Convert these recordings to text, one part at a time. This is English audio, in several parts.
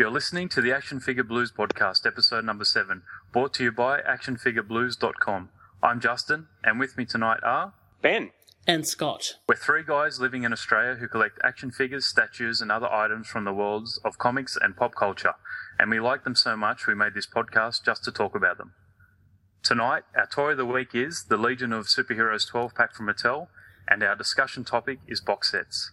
You're listening to the Action Figure Blues podcast, episode number seven, brought to you by actionfigureblues.com. I'm Justin, and with me tonight are Ben. And Scott. we're three guys living in Australia who collect action figures, statues, and other items from the worlds of comics and pop culture. And we like them so much we made this podcast just to talk about them. Tonight, our toy of the week is the Legion of Superheroes 12 pack from Mattel, and our discussion topic is box sets.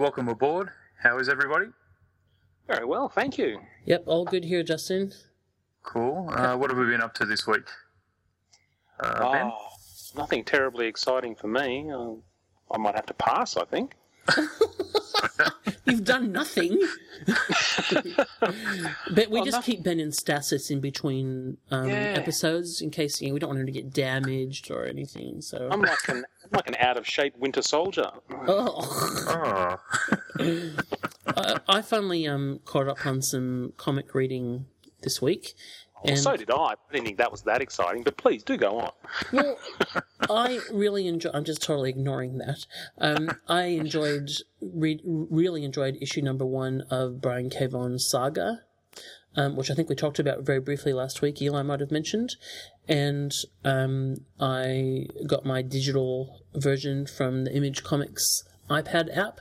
Welcome aboard. How is everybody? Very well, thank you. Yep, all good here, Justin. Cool. Uh, what have we been up to this week? Uh, ben? Oh, nothing terribly exciting for me. Uh, I might have to pass, I think. You've done nothing. but we Oh, just nothing. keep Ben in stasis in between um, Yeah. episodes in case you know, we don't want him to get damaged or anything. So, I'm like an I'm like an out of shape Winter Soldier. oh. Oh, I, I finally um, caught up on some comic reading this week. Well, so did I. I didn't think that was that exciting, but please do go on. Well, I really enjoy. I'm just totally ignoring that. Um, I enjoyed, re- really enjoyed issue number one of Brian K. Vaughan's Saga, um, which I think we talked about very briefly last week. Eli might have mentioned, and um, I got my digital version from the Image Comics iPad app.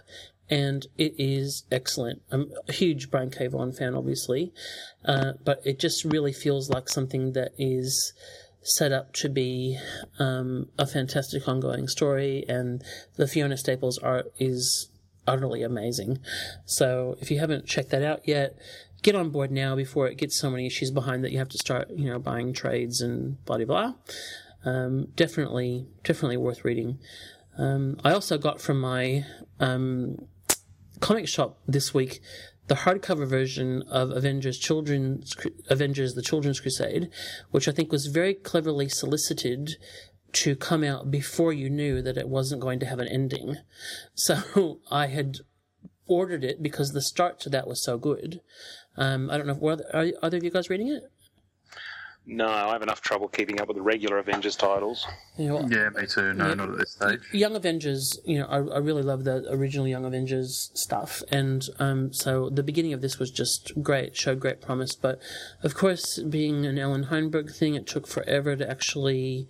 And it is excellent. I'm a huge Brian K. Vaughan fan, obviously, uh, but it just really feels like something that is set up to be um, a fantastic ongoing story, and the Fiona Staples art is utterly amazing. So if you haven't checked that out yet, get on board now before it gets so many issues behind that you have to start, you know, buying trades and blah blah blah. Um, definitely, definitely worth reading. Um, I also got from my um, comic shop this week the hardcover version of Avengers Children's Avengers the Children's Crusade, which I think was very cleverly solicited to come out before you knew that it wasn't going to have an ending. So I had ordered it because the start to that was so good. Um, I don't know. Were other, are either of you guys reading it? No, I have enough trouble keeping up with the regular Avengers titles. You know, yeah, me too. No, not at this stage. Young Avengers, you know, I, I really love the original Young Avengers stuff, and um, so the beginning of this was just great, showed great promise. But of course, being an Allan Heinberg thing, it took forever to actually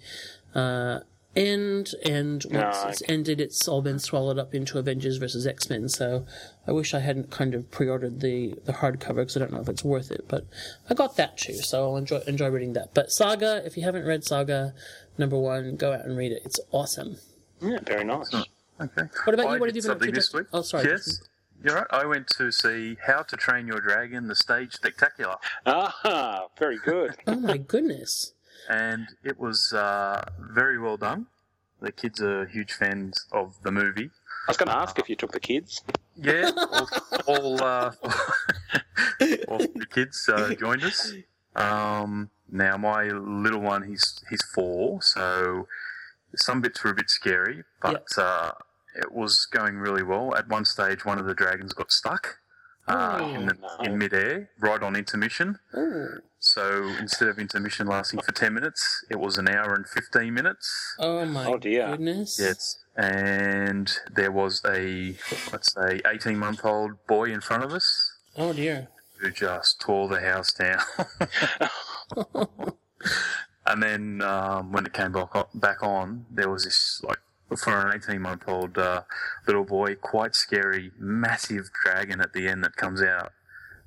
uh, end, and once No, I- it's ended, it's all been swallowed up into Avengers versus X Men. So I wish I hadn't kind of pre-ordered the the hardcover because I don't know if it's worth it, but I got that too, so I'll enjoy enjoy reading that. But Saga, if you haven't read Saga number one, go out and read it. It's awesome. Yeah, very nice. Okay. What about I you? What did have you been up to, this week? Oh, sorry. Yes. You're right. I went to see How to Train Your Dragon, the stage spectacular, Ah, very good. Oh my goodness. And it was uh, very well done. The kids are huge fans of the movie. I was going to ask if you took the kids. Yeah, all, all, uh, all the kids uh, joined us. Um, now my little one, he's he's four, so some bits were a bit scary, but uh, it was going really well. At one stage, one of the dragons got stuck uh, Oh, in the no. in midair, right on intermission. Oh, So instead of intermission lasting for ten minutes, it was an hour and fifteen minutes. oh my Oh, dear. goodness. Yes. And there was a, let's say, 18 month old boy in front of us Oh dear. who just tore the house down. and then um, when it came back on, back on, there was this, like, for an 18 month old uh, little boy, quite scary, massive dragon at the end that comes out.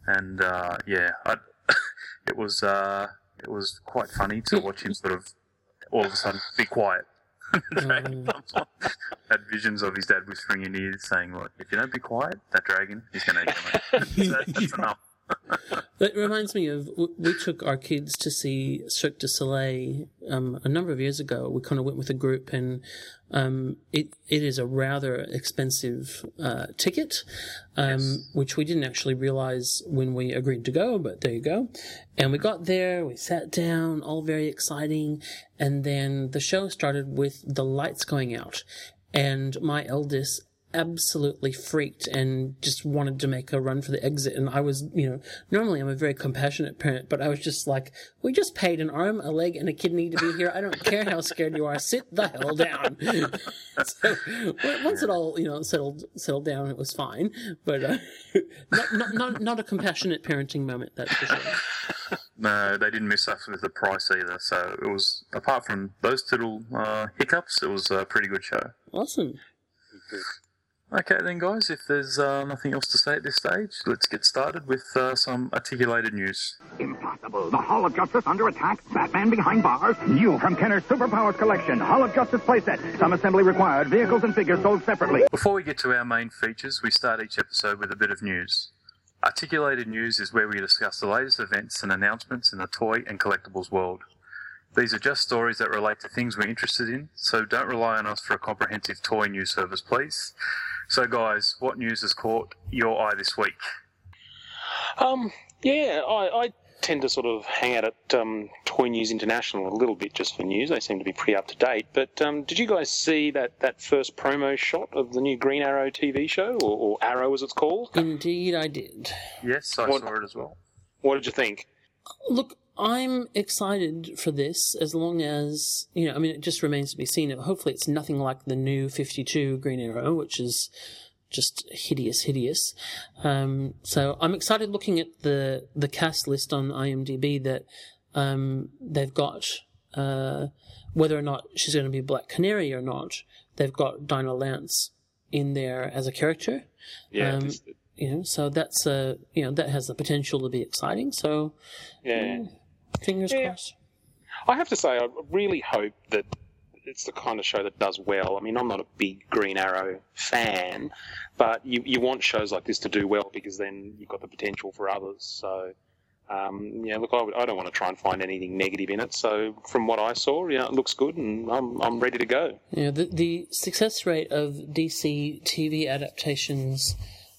And uh, yeah, I, it was uh, it was quite funny to watch him sort of all of a sudden be quiet. dragon comes on. Had visions of his dad whispering in his ear, saying, "Like, if you don't be quiet, that dragon is going to eat you." mate." That's enough. That reminds me of we took our kids to see Cirque du Soleil um, a number of years ago. We kind of went with a group, and um, it it is a rather expensive uh, ticket, um, which we didn't actually realize when we agreed to go. But there you go. And we got there, we sat down, all very exciting, and then the show started with the lights going out, and my eldest absolutely freaked and just wanted to make a run for the exit. And I was, you know, normally I'm a very compassionate parent, but I was just like, we just paid an arm, a leg, and a kidney to be here. I don't care how scared you are. Sit the hell down. so once it all, you know, settled settled down, it was fine. But uh, not, not not not a compassionate parenting moment. That's for sure. No, they didn't miss us with the price either. So it was, apart from those little uh, hiccups, it was a pretty good show. Awesome. Okay, then, guys, if there's uh, nothing else to say at this stage, let's get started with uh, some articulated news. Impossible. The Hall of Justice under attack. Batman behind bars. New from Kenner's Superpowers collection. Hall of Justice playset. Some assembly required. Vehicles and figures sold separately. Before we get to our main features, we start each episode with a bit of news. Articulated news is where we discuss the latest events and announcements in the toy and collectibles world. These are just stories that relate to things we're interested in, so don't rely on us for a comprehensive toy news service, please. So, guys, what news has caught your eye this week? Um, yeah, I, I tend to sort of hang out at um, Toy News International a little bit just for news. They seem to be pretty up to date. But um, did you guys see that, that first promo shot of the new Green Arrow TV show, or, or Arrow as it's called? Indeed, I did. Yes, I What- saw it as well. What did you think? Look, I'm excited for this as long as, you know, I mean, it just remains to be seen. Hopefully, it's nothing like the new 52 Green Arrow, which is just hideous, hideous. Um, so I'm excited looking at the, the cast list on IMDb that, um, they've got, uh, whether or not she's going to be Black Canary or not, they've got Dinah Lance in there as a character. Yeah, Um, You know, so that's, uh, you know, that has the potential to be exciting. So, yeah. Fingers Yeah. crossed. I have to say, I really hope that it's the kind of show that does well. I mean, I'm not a big Green Arrow fan, but you, you want shows like this to do well because then you've got the potential for others. So, um, yeah, look, I, would- I don't want to try and find anything negative in it. So, from what I saw, yeah, it looks good, and I'm I'm ready to go. Yeah, the the success rate of DC TV adaptations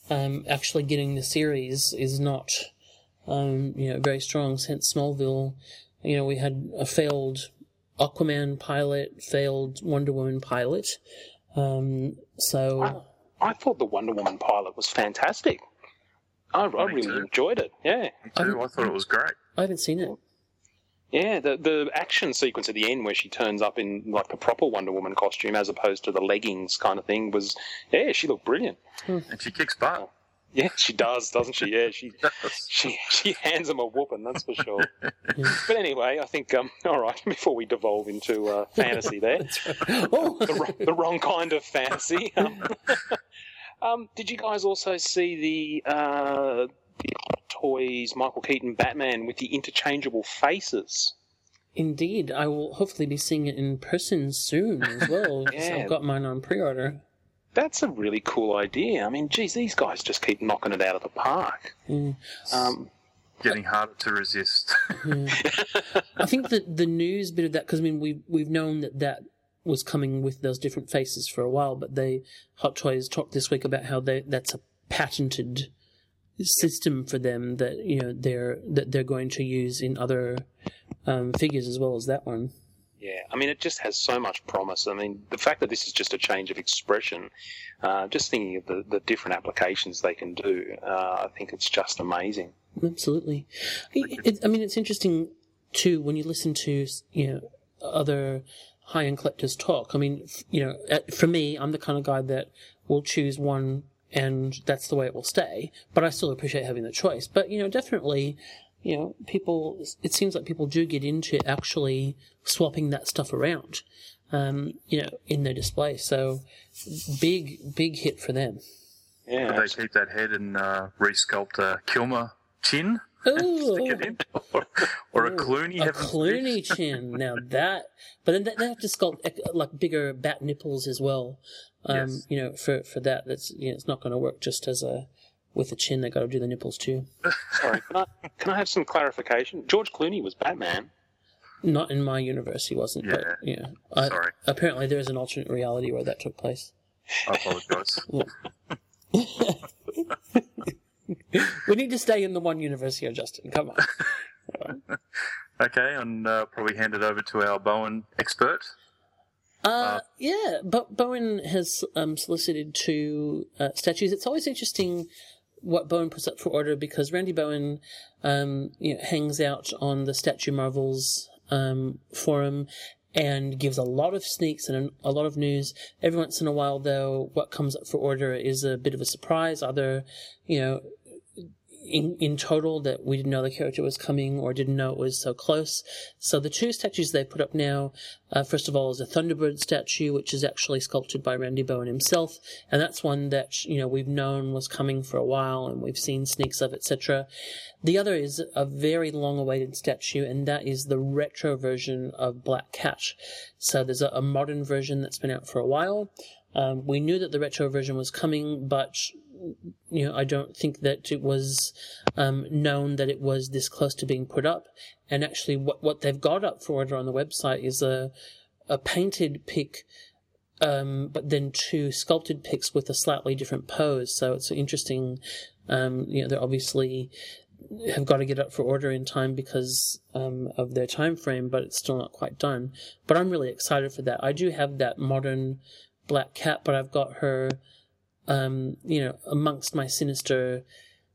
um, actually getting the series is not um, you know very strong. Since Smallville, you know we had a failed Aquaman pilot, failed Wonder Woman pilot. Um, so I thought the Wonder Woman pilot was fantastic. I, I really too. enjoyed it. Yeah. Me too. I thought it was great. I haven't seen it. Yeah, the the action sequence at the end where she turns up in like the proper Wonder Woman costume as opposed to the leggings kind of thing was yeah, she looked brilliant. And she kicks butt. Yeah, she does, doesn't she? Yeah, she she she hands him a whooping, that's for sure. But anyway, I think um all right, before we devolve into uh, fantasy there, oh, the, wrong- the wrong kind of fantasy. Um, um, did you guys also see the uh, the toys Michael Keaton Batman with the interchangeable faces? indeed, I will hopefully be seeing it in person soon as well. Yeah. I've got mine on pre-order. That's a really cool idea. I mean, geez, these guys just keep knocking it out of the park. Mm. Um, Getting harder to resist. I think that the news bit of that, because I mean, we've we've known that that was coming with those different faces for a while, but they Hot Toys talked this week about how they that's a patented system for them that you know they're that they're going to use in other um, figures as well as that one. Yeah, I mean, it just has so much promise. I mean, the fact that this is just a change of expression, uh, just thinking of the, the different applications they can do, uh, I think it's just amazing. Absolutely. It, I mean, it's interesting too when you listen to you know other high-end collectors talk. I mean, you know, for me, I'm the kind of guy that will choose one, and that's the way it will stay. But I still appreciate having the choice. But you know, definitely, you know, people. It seems like people do get into actually swapping that stuff around. Um, you know, in their display. So, big, big hit for them. Yeah, Would they keep that head and uh, resculpt a Kilmer chin? Stick it Ooh. in? Or, or a Clooney? a heaven Clooney forbid? chin. Now that, but then they- they have to sculpt like bigger bat nipples as well. Um, Yes. you know, for for that, that's you know, it's not going to work just as a with a chin, they got to do the nipples too. Sorry, can I, can I have some clarification? George Clooney was Batman. Not in my universe, he wasn't. But yeah, I, Sorry. apparently there is an alternate reality where that took place. I apologise. We need to stay in the one universe here, Justin. Come on. okay, and uh, probably hand it over to our Bowen expert. Uh, yeah, but Bowen has um, solicited two uh, statues. It's always interesting what Bowen puts up for order because Randy Bowen, um, you know, hangs out on the Statue Marvels um, forum and gives a lot of sneaks and a lot of news. Every once in a while, though, what comes up for order is a bit of a surprise. Either, you know, in, in total that we didn't know the character was coming or didn't know it was so close. So the two statues they put up now, uh, first of all, is a Thunderbird statue, which is actually sculpted by Randy Bowen himself, and that's one that you know we've known was coming for a while, and we've seen sneaks of, etc. The other is a very long-awaited statue, and that is the retro version of Black Cat. So there's a, a modern version that's been out for a while. Um, we knew that the retro version was coming, but you know, I don't think that it was um, known that it was this close to being put up. And actually, what what they've got up for order on the website is a a painted pic, um, but then two sculpted pics with a slightly different pose. So it's interesting. Um, you know, they're obviously have got to get up for order in time because um, of their time frame, but it's still not quite done. But I'm really excited for that. I do have that modern black cat, but I've got her um, you know, amongst my sinister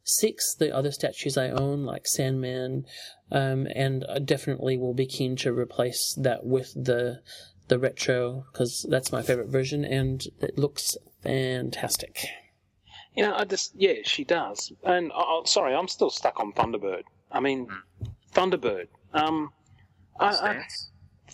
six, the other statues I own, like Sandman, um, and I definitely will be keen to replace that with the the retro because that's my favorite version, and it looks fantastic. You know, I just yeah, she does. And oh, sorry, I'm still stuck on Thunderbird. I mean, Thunderbird. Um, I, I,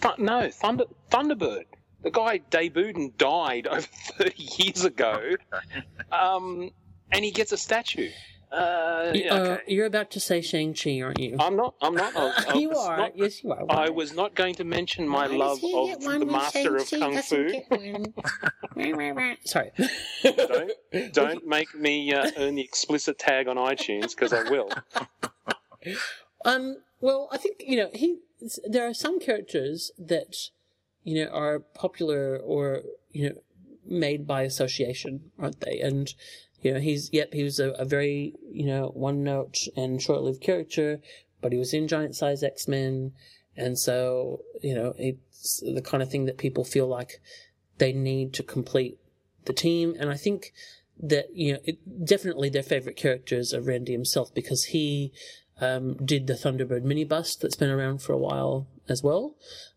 Th- no, Thunder Thunderbird. The guy debuted and died over 30 years ago, um, and he gets a statue. Uh, You- yeah, uh, okay. you're about to say Shang Chi, aren't you? I'm not. I'm not. I was- I you was are. not- yes, you are. I was not going to mention my love of the master of kung fu. Sorry. Don't, don't make me uh, earn the explicit tag on iTunes because I will. Um. Well, I think you know he. There are some characters that you know are popular or you know made by association, aren't they? And you know he's yep he was a, a very you know one note and short lived character, but he was in Giant Size X Men, and so you know it's the kind of thing that people feel like they need to complete the team, and I think that you know it, definitely their favorite characters are Randy himself because he um, did the Thunderbird mini bust that's been around for a while as well,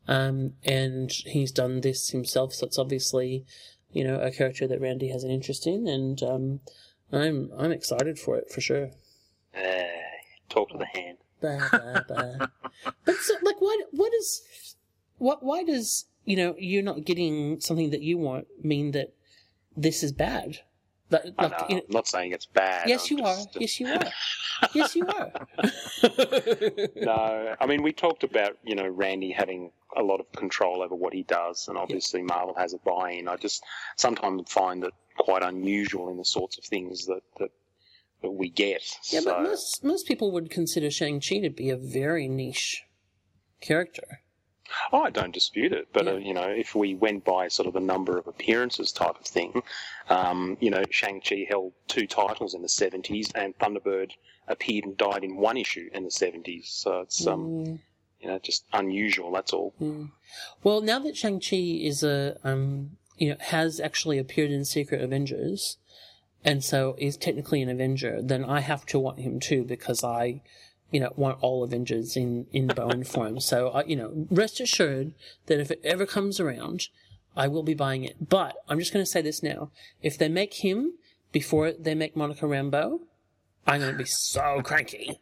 um, and he's done this himself. So it's obviously you know a character that Randy has an interest in, and um, I'm I'm excited for it for sure. Uh, talk to the hand. Bah, bah, bah. but so, like, what what is what? Why does you know you're not getting something that you want mean that this is bad? Like, I like, know, you know- I'm not saying it's bad. yes, you are. Yes, you are. yes, you are. No, I mean we talked about you know Randy having a lot of control over what he does, and obviously Marvel has a buy-in. I just sometimes find it quite unusual in the sorts of things that that, that we get. Yeah, so, but most most people would consider Shang Chi to be a very niche character. Oh, I don't dispute it, but Yeah. uh, you know if we went by sort of the number of appearances type of thing, um, you know Shang Chi held two titles in the seventies, and Thunderbird appeared and died in one issue in the seventies. So it's um, Mm, you know just unusual. That's all. mm. Well, now that Shang Chi is a um, you know, has actually appeared in Secret Avengers, and so is technically an Avenger, then I have to want him too because I, you know, want all Avengers in in Bowen form. So I, you know, rest assured that if it ever comes around, I will be buying it. But I'm just going to say this now: if they make him before they make Monica Rambeau, I'm going to be so cranky.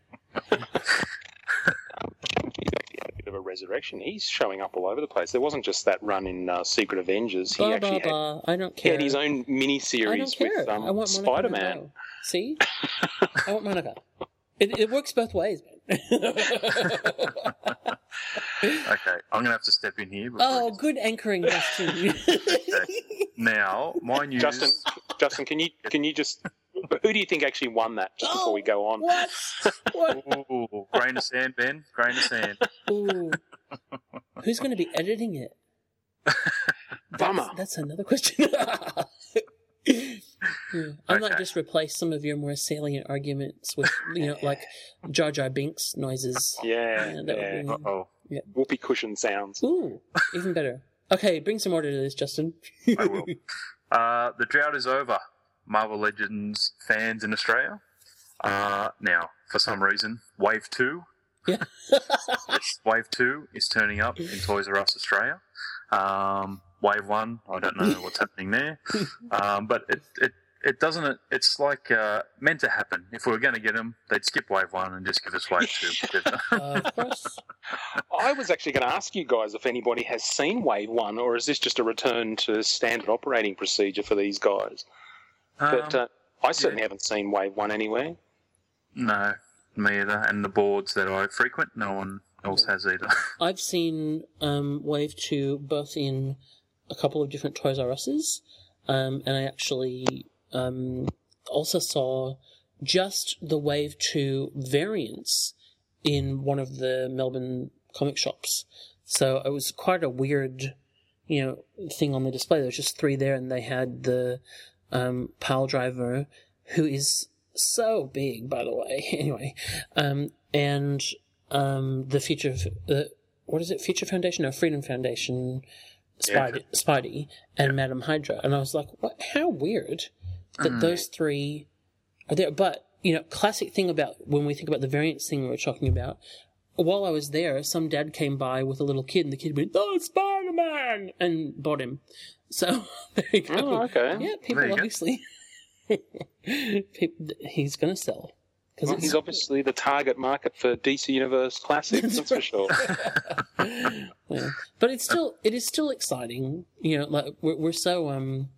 He's a bit of a resurrection. He's showing up all over the place. There wasn't just that run in uh, Secret Avengers. He Blah actually blah had, blah. I don't care. he had his own mini series with um, I want Monica Spider Man. See, I want Monica. It, it works both ways, man. Okay, I'm going to have to step in here. oh, it- good anchoring, Justin. Now, my news. Justin, Justin, can you can you just Who do you think actually won that? Just before we go on. Oh, what? What? Ooh, grain of sand, Ben. Grain of sand. Ooh. Who's going to be editing it? Bummer. That's, that's another question. Yeah. I might Okay. just replace some of your more salient arguments with, you know, like Jar Jar Binks noises. Yeah, Yeah, that yeah. would be- Oh, Whoopee cushion sounds. Ooh, even better. Okay, bring some order to this, Justin. I will. Uh, the drought is over. Marvel Legends fans in Australia. Uh, now, for some reason, Wave 2. Yeah. Wave 2 is turning up in Toys R Us Australia. Um, Wave 1, I don't know what's happening there. Um, but it, it, it doesn't, it's like uh, meant to happen. If we were going to get them, they'd skip Wave 1 and just give us Wave 2. Uh, of course. I was actually going to ask you guys if anybody has seen Wave 1, or is this just a return to standard operating procedure for these guys? But Um, uh, I certainly haven't seen Wave 1 anywhere. no, me either. And the boards that I frequent, no one else has either. I've seen um, Wave 2 both in a couple of different Toys R Us's, um, and I actually um, also saw just the Wave 2 variants in one of the Melbourne comic shops. So it was quite a weird, you know, thing on the display. There was just three there, and they had the um, Pile Driver, who is so big, by the way. anyway, um, and um, the Future, uh, what is it? Future Foundation? or Freedom Foundation. Spidey, Spidey and Madam Hydra, and I was like, "What? How weird that those three are there." But you know, classic thing about when we think about the variants thing we were talking about. While I was there, some dad came by with a little kid, and the kid went, "Oh, Spider Man!" and bought him. So there you go. Oh, okay. Yeah, people obviously. people, he's going to sell because he's obviously the target market for DC Universe Classics, that's for sure. Yeah. But it's still it is still exciting. You know, like we're we're so um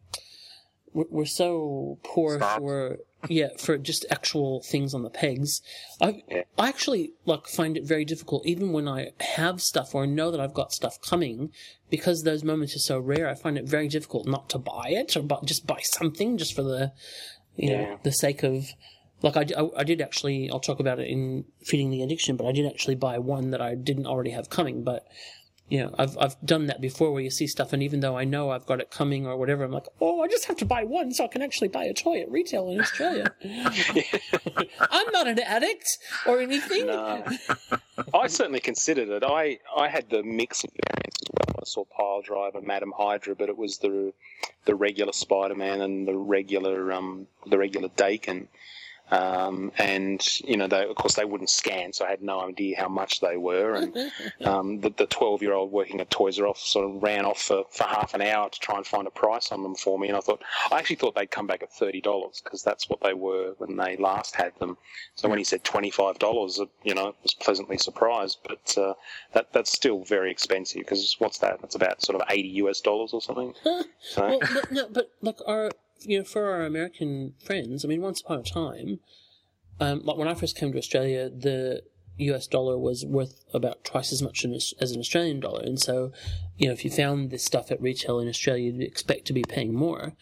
we're, we're so poor Stop. for yeah for just actual things on the pegs. I Yeah. I actually like find it very difficult even when I have stuff or know that I've got stuff coming because those moments are so rare. I find it very difficult not to buy it or bu- just buy something just for the you know the sake of. Like I, I, I did actually, I'll talk about it in feeding the addiction, but I did actually buy one that I didn't already have coming. But you know, I've I've done that before where you see stuff and even though I know I've got it coming or whatever, I'm like, oh, I just have to buy one so I can actually buy a toy at retail in Australia. I'm not an addict or anything. No. I certainly considered it. I, I had the mix of variants as well. I saw Pile Driver, Madam Hydra, but it was the the regular Spider Man and the regular um the regular Daken. Um, and you know, they, of course, they wouldn't scan, so I had no idea how much they were. And um, the twelve-year-old working at Toys R Us sort of ran off for, for half an hour to try and find a price on them for me. And I thought, I actually thought they'd come back at thirty dollars because that's what they were when they last had them. So when he said twenty-five dollars, you know, I was pleasantly surprised. But uh, that that's still very expensive because what's that? That's about sort of eighty US dollars or something. So, Well, but, no, but look, our you know, for our American friends, I mean, once upon a time, um, like when I first came to Australia, the US dollar was worth about twice as much as an Australian dollar, and so, you know, if you found this stuff at retail in Australia, you'd expect to be paying more.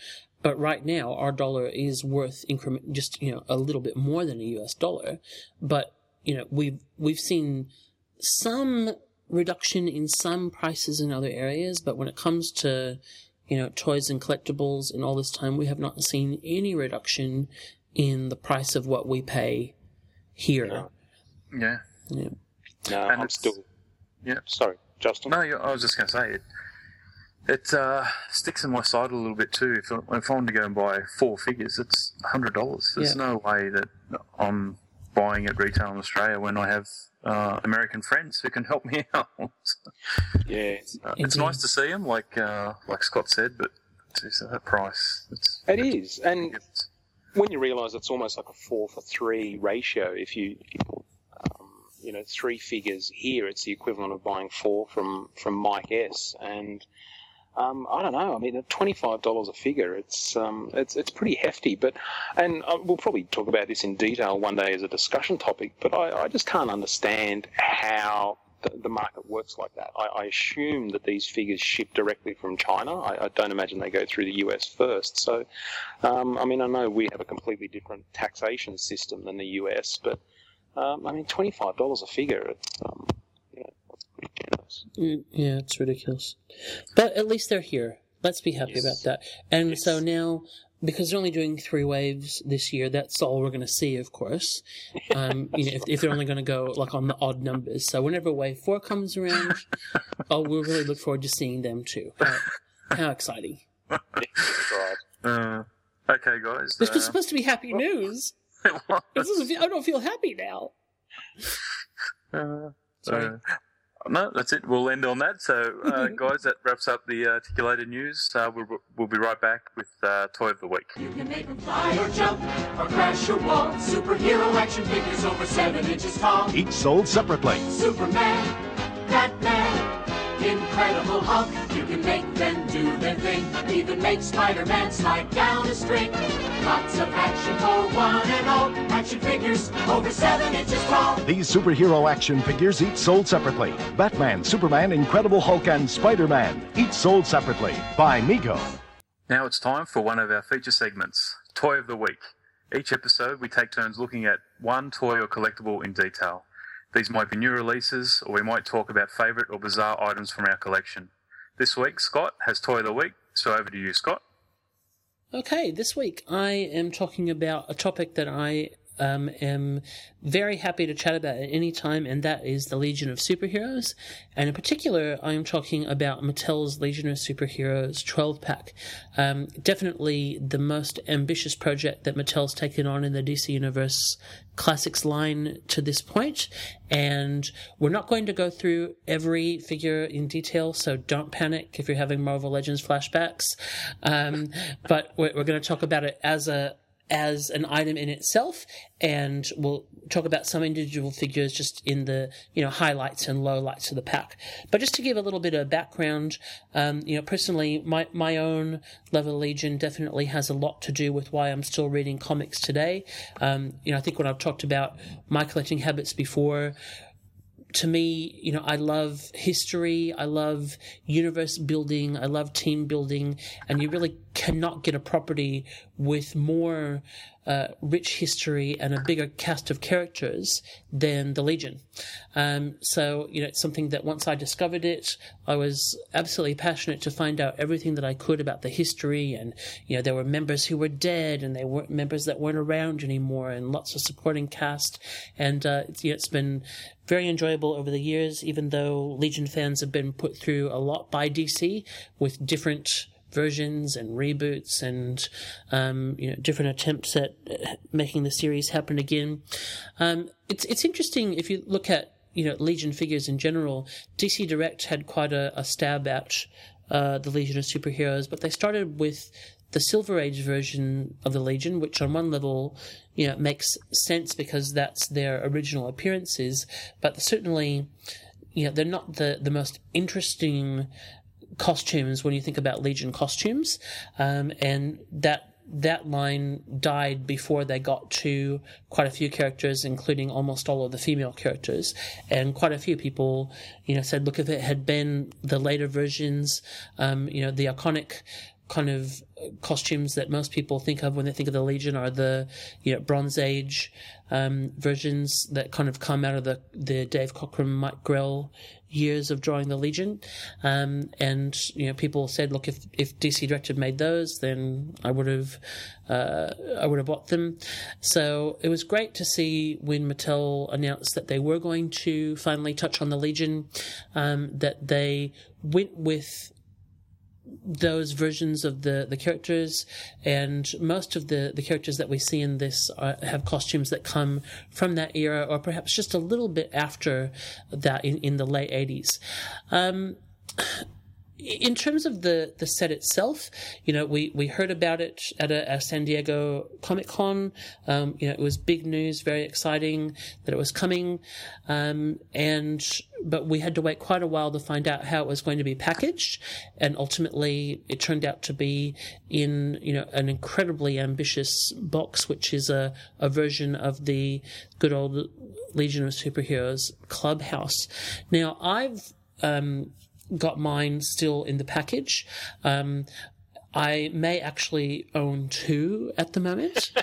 But right now, our dollar is worth increment just you know a little bit more than a US dollar. But you know, we've we've seen some reduction in some prices in other areas, but when it comes to you know, toys and collectibles and all this time, we have not seen any reduction in the price of what we pay here. yeah. Yeah. no, And I'm it's- still. yeah. Sorry, Justin. No, you- I was just going to say it. It uh, sticks in my side a little bit too. If, I- if I want to go and buy four figures, it's hundred dollars. There's Yeah. no way that I'm buying at retail in Australia when I have uh, American friends who can help me out. Uh, Yeah. it's nice to see them, like uh, like Scott said, but it's that price, it's, It is, and when you realise it's almost like a four for three ratio, if you, if you um, you know, three figures here, it's the equivalent of buying four from from Mike S. And um, I don't know. I mean, at twenty five dollars a figure, it's um, it's it's pretty hefty. But and uh, we'll probably talk about this in detail one day as a discussion topic. But I, I just can't understand how the, the market works like that. I, I assume that these figures ship directly from China. I, I don't imagine they go through the US first. So, um, I mean, I know we have a completely different taxation system than the US, but um, I mean, twenty-five dollars a figure. It's, um, you know, that's pretty generous. Mm, Yeah, it's ridiculous. But at least they're here. Let's be happy Yes. about that. And Yes. so now, because they're only doing three waves this year, that's all we're going to see, of course. Um, you know, if, if they're only going to go like on the odd numbers. So whenever wave four comes around, oh, we'll really look forward to seeing them too. How, how exciting! Uh, okay, guys. This was uh, supposed to be happy news. Doesn't feel, I don't feel happy now. uh, Sorry. Uh, no, that's it. We'll end on that. So, uh, guys, that wraps up the articulated news. Uh, we'll, we'll be right back with uh, Toy of the Week. You can make 'em fly or jump or crash or walk. Superhero action figures over seven inches tall. Each sold separately. Superman, Batman, Incredible Hulk. You can make them do their. Even make Spider-Man slide down a string. Lots of action for one and all. Action figures over seven inches tall. These superhero action figures each sold separately. Batman, Superman, Incredible Hulk, and Spider-Man. Each sold separately. By Mego. Now it's time for one of our feature segments, Toy of the Week. Each episode, we take turns looking at one toy or collectible in detail. These might be new releases, or we might talk about favourite or bizarre items from our collection. This week, Scott has Toy of the Week, so over to you, Scott. Okay, this week I am talking about a topic that I um, am very happy to chat about at any time, and that is the Legion of Superheroes. And in particular, I am talking about Mattel's Legion of Superheroes 12 pack. Um, definitely the most ambitious project that Mattel's taken on in the DC Universe classics line to this point. and we're not going to go through every figure in detail so don't panic if you're having marvel legends flashbacks um, but we're, we're going to talk about it as a as an item in itself and we'll talk about some individual figures just in the you know highlights and lowlights of the pack. But just to give a little bit of background um, you know personally my my own love of legion definitely has a lot to do with why i'm still reading comics today. Um, you know i think when i've talked about my collecting habits before to me, you know, I love history, I love universe building, I love team building, and you really cannot get a property with more uh, rich history and a bigger cast of characters than the Legion. Um, so, you know, it's something that once I discovered it, I was absolutely passionate to find out everything that I could about the history. And, you know, there were members who were dead and there weren't members that weren't around anymore and lots of supporting cast. And, uh, it's, you know, it's been very enjoyable over the years, even though Legion fans have been put through a lot by DC with different versions and reboots and um, you know different attempts at uh, making the series happen again. Um, it's it's interesting if you look at you know Legion figures in general. DC Direct had quite a, a stab at uh, the Legion of Superheroes, but they started with the Silver Age version of the Legion, which on one level, you know, makes sense because that's their original appearances, but certainly, you know, they're not the, the most interesting costumes when you think about Legion costumes, um, and that that line died before they got to quite a few characters, including almost all of the female characters, and quite a few people, you know, said, look, if it had been the later versions, um, you know, the iconic kind of costumes that most people think of when they think of the Legion are the you know Bronze Age um, versions that kind of come out of the the Dave Cockrum, Mike Grell years of drawing the Legion, um, and you know people said, look, if if DC Direct had made those, then I would have uh, I would have bought them. So it was great to see when Mattel announced that they were going to finally touch on the Legion, um, that they went with those versions of the, the characters, and most of the, the characters that we see in this are, have costumes that come from that era, or perhaps just a little bit after that in, in the late 80s. Um, in terms of the, the set itself, you know, we, we heard about it at a, a San Diego Comic Con. Um, you know, it was big news, very exciting that it was coming. Um, and, but we had to wait quite a while to find out how it was going to be packaged. And ultimately it turned out to be in, you know, an incredibly ambitious box, which is a, a version of the good old Legion of Superheroes Clubhouse. Now I've, um, got mine still in the package. Um, I may actually own two at the moment.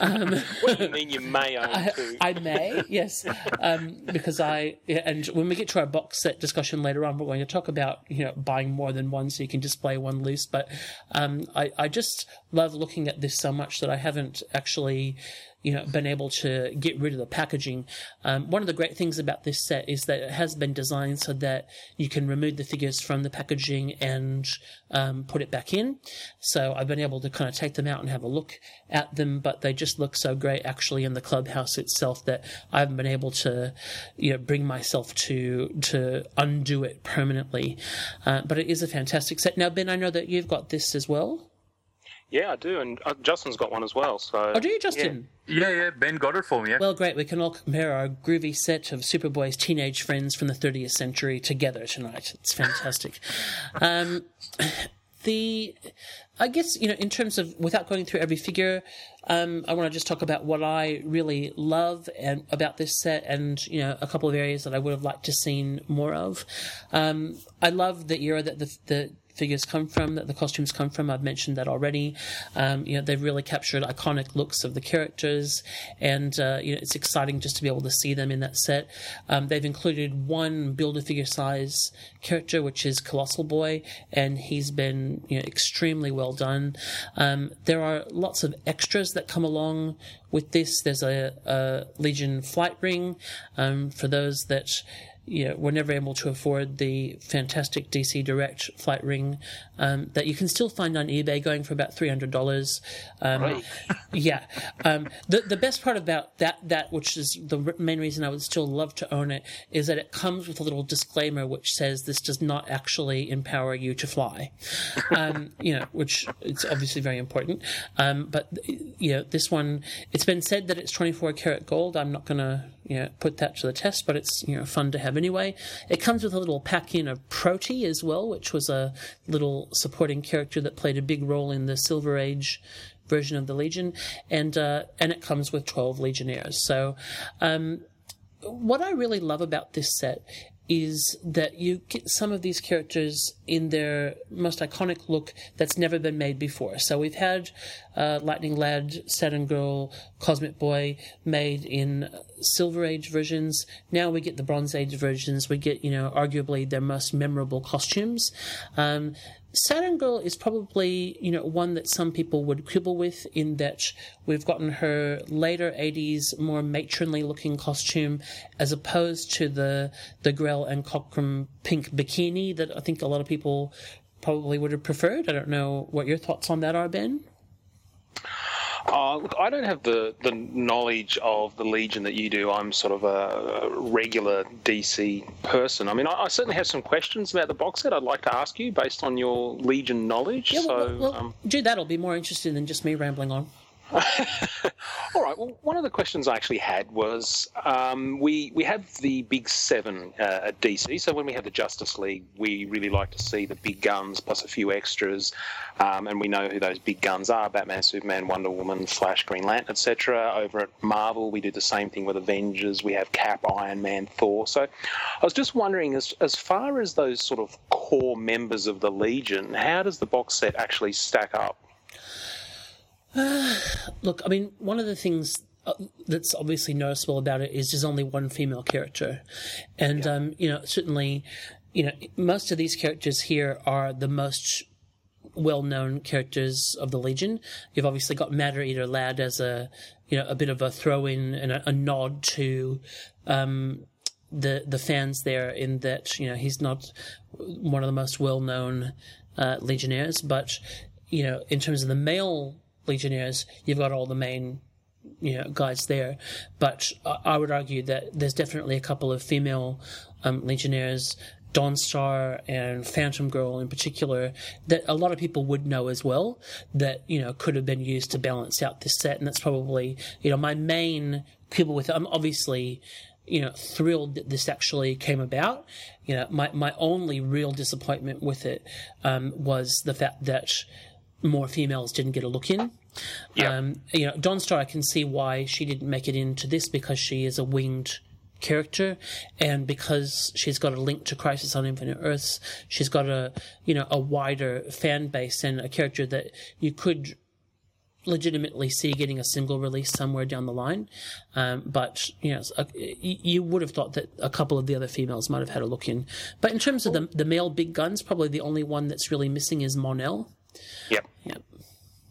Um, What do you mean you may own I, two? I may, yes, um, because I yeah, and when we get to our box set discussion later on, we're going to talk about you know buying more than one so you can display one loose. But um, I I just love looking at this so much that I haven't actually you know been able to get rid of the packaging. Um, one of the great things about this set is that it has been designed so that you can remove the figures from the packaging and um, put it back in. So I've been able to kind of take them out and have a look at them, but they just look so great actually in the clubhouse itself that I haven't been able to, you know, bring myself to to undo it permanently. Uh, but it is a fantastic set. Now, Ben, I know that you've got this as well. Yeah, I do, and uh, Justin's got one as well. So Oh, do you, Justin? Yeah, yeah. Ben got it for me. Yeah. Well, great. We can all compare our groovy set of Superboy's teenage friends from the 30th century together tonight. It's fantastic. um, the, I guess, you know, in terms of, without going through every figure, um, I want to just talk about what I really love and about this set and, you know, a couple of areas that I would have liked to seen more of. Um, I love the era that the, the, figures come from, that the costumes come from. I've mentioned that already. Um, you know, they've really captured iconic looks of the characters, and uh, you know, it's exciting just to be able to see them in that set. Um, they've included one build-a-figure size character, which is Colossal Boy, and he's been you know extremely well done. Um, there are lots of extras that come along with this. There's a, a Legion flight ring um, for those that you know, we're never able to afford the fantastic DC Direct flight ring um, that you can still find on eBay, going for about three hundred dollars. Um, yeah, um, the the best part about that that which is the main reason I would still love to own it is that it comes with a little disclaimer which says this does not actually empower you to fly. Um, you know, which it's obviously very important. Um, but you know, this one, it's been said that it's twenty four karat gold. I'm not gonna you know put that to the test, but it's you know fun to have anyway. It comes with a little pack in of Proty as well, which was a little supporting character that played a big role in the Silver Age version of the Legion, and uh, and it comes with twelve Legionnaires. So, um, what I really love about this set is that you get some of these characters in their most iconic look that's never been made before. So we've had uh, Lightning Lad, Saturn Girl, Cosmic Boy made in Silver Age versions. Now we get the Bronze Age versions. We get, you know, arguably their most memorable costumes. Um, Saturn Girl is probably, you know, one that some people would quibble with in that we've gotten her later 80s, more matronly looking costume as opposed to the, the Grell and Cockrum pink bikini that I think a lot of people probably would have preferred. I don't know what your thoughts on that are, Ben. Uh, look, I don't have the, the knowledge of the Legion that you do. I'm sort of a, regular DC person. I mean, I, I certainly have some questions about the box set I'd like to ask you based on your Legion knowledge. Yeah, well, so, well, um, do that. I'll be more interesting than just me rambling on. all right. Well, one of the questions I actually had was um, we we have the big seven uh, at DC. So when we have the Justice League, we really like to see the big guns plus a few extras, um, and we know who those big guns are: Batman, Superman, Wonder Woman, Flash, Green Lantern, etc. Over at Marvel, we do the same thing with Avengers. We have Cap, Iron Man, Thor. So I was just wondering, as as far as those sort of core members of the Legion, how does the box set actually stack up? Look, I mean, one of the things uh, that's obviously noticeable about it is there's only one female character, and um, you know, certainly, you know, most of these characters here are the most well-known characters of the Legion. You've obviously got Matter Eater Lad as a you know a bit of a throw-in and a, a nod to um, the the fans there in that you know he's not one of the most well-known uh, Legionnaires, but you know in terms of the male Legionnaires, you've got all the main you know guys there. But I would argue that there's definitely a couple of female um, Legionnaires. Dawnstar and Phantom Girl in particular that a lot of people would know as well that you know could have been used to balance out this set, and that's probably you know my main quibble with it. I'm obviously you know thrilled that this actually came about. You know my my only real disappointment with it um, was the fact that more females didn't get a look in. Um, you know, Dawnstar, I can see why she didn't make it into this because she is a winged character, and because she's got a link to Crisis on Infinite Earths, she's got a you know a wider fan base and a character that you could legitimately see getting a single release somewhere down the line. Um, but you know, a, you would have thought that a couple of the other females might have had a look in. But in terms of the the male big guns, probably the only one that's really missing is Mon-El. Yep. Yep.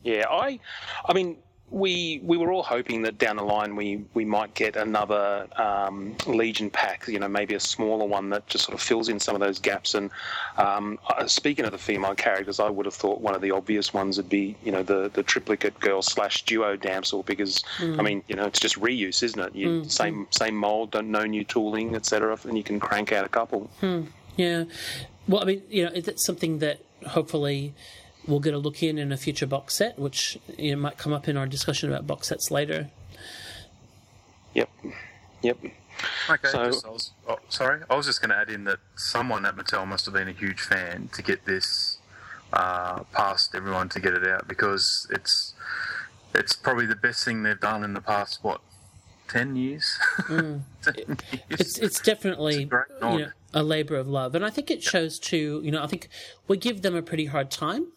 Yeah, I, I mean, we we were all hoping that down the line we we might get another um, Legion pack, you know, maybe a smaller one that just sort of fills in some of those gaps. And um, uh, speaking of the female characters, I would have thought one of the obvious ones would be, you know, the the triplicate girl slash duo damsel, because I mean, you know, it's just reuse, isn't it? You, Same same mold, don't no new tooling, etc., and you can crank out a couple. Yeah. Well, I mean, you know, it's something that hopefully we'll get a look in in a future box set, which you know, might come up in our discussion about box sets later. Yep, yep. Okay, So- just, I was, oh, sorry. I was just going to add in that someone at Mattel must have been a huge fan to get this uh, past everyone to get it out because it's it's probably the best thing they've done in the past what ten years. 10 years. It's it's definitely It's a great you know, a labor of love, and I think it shows too. You know, I think we give them a pretty hard time,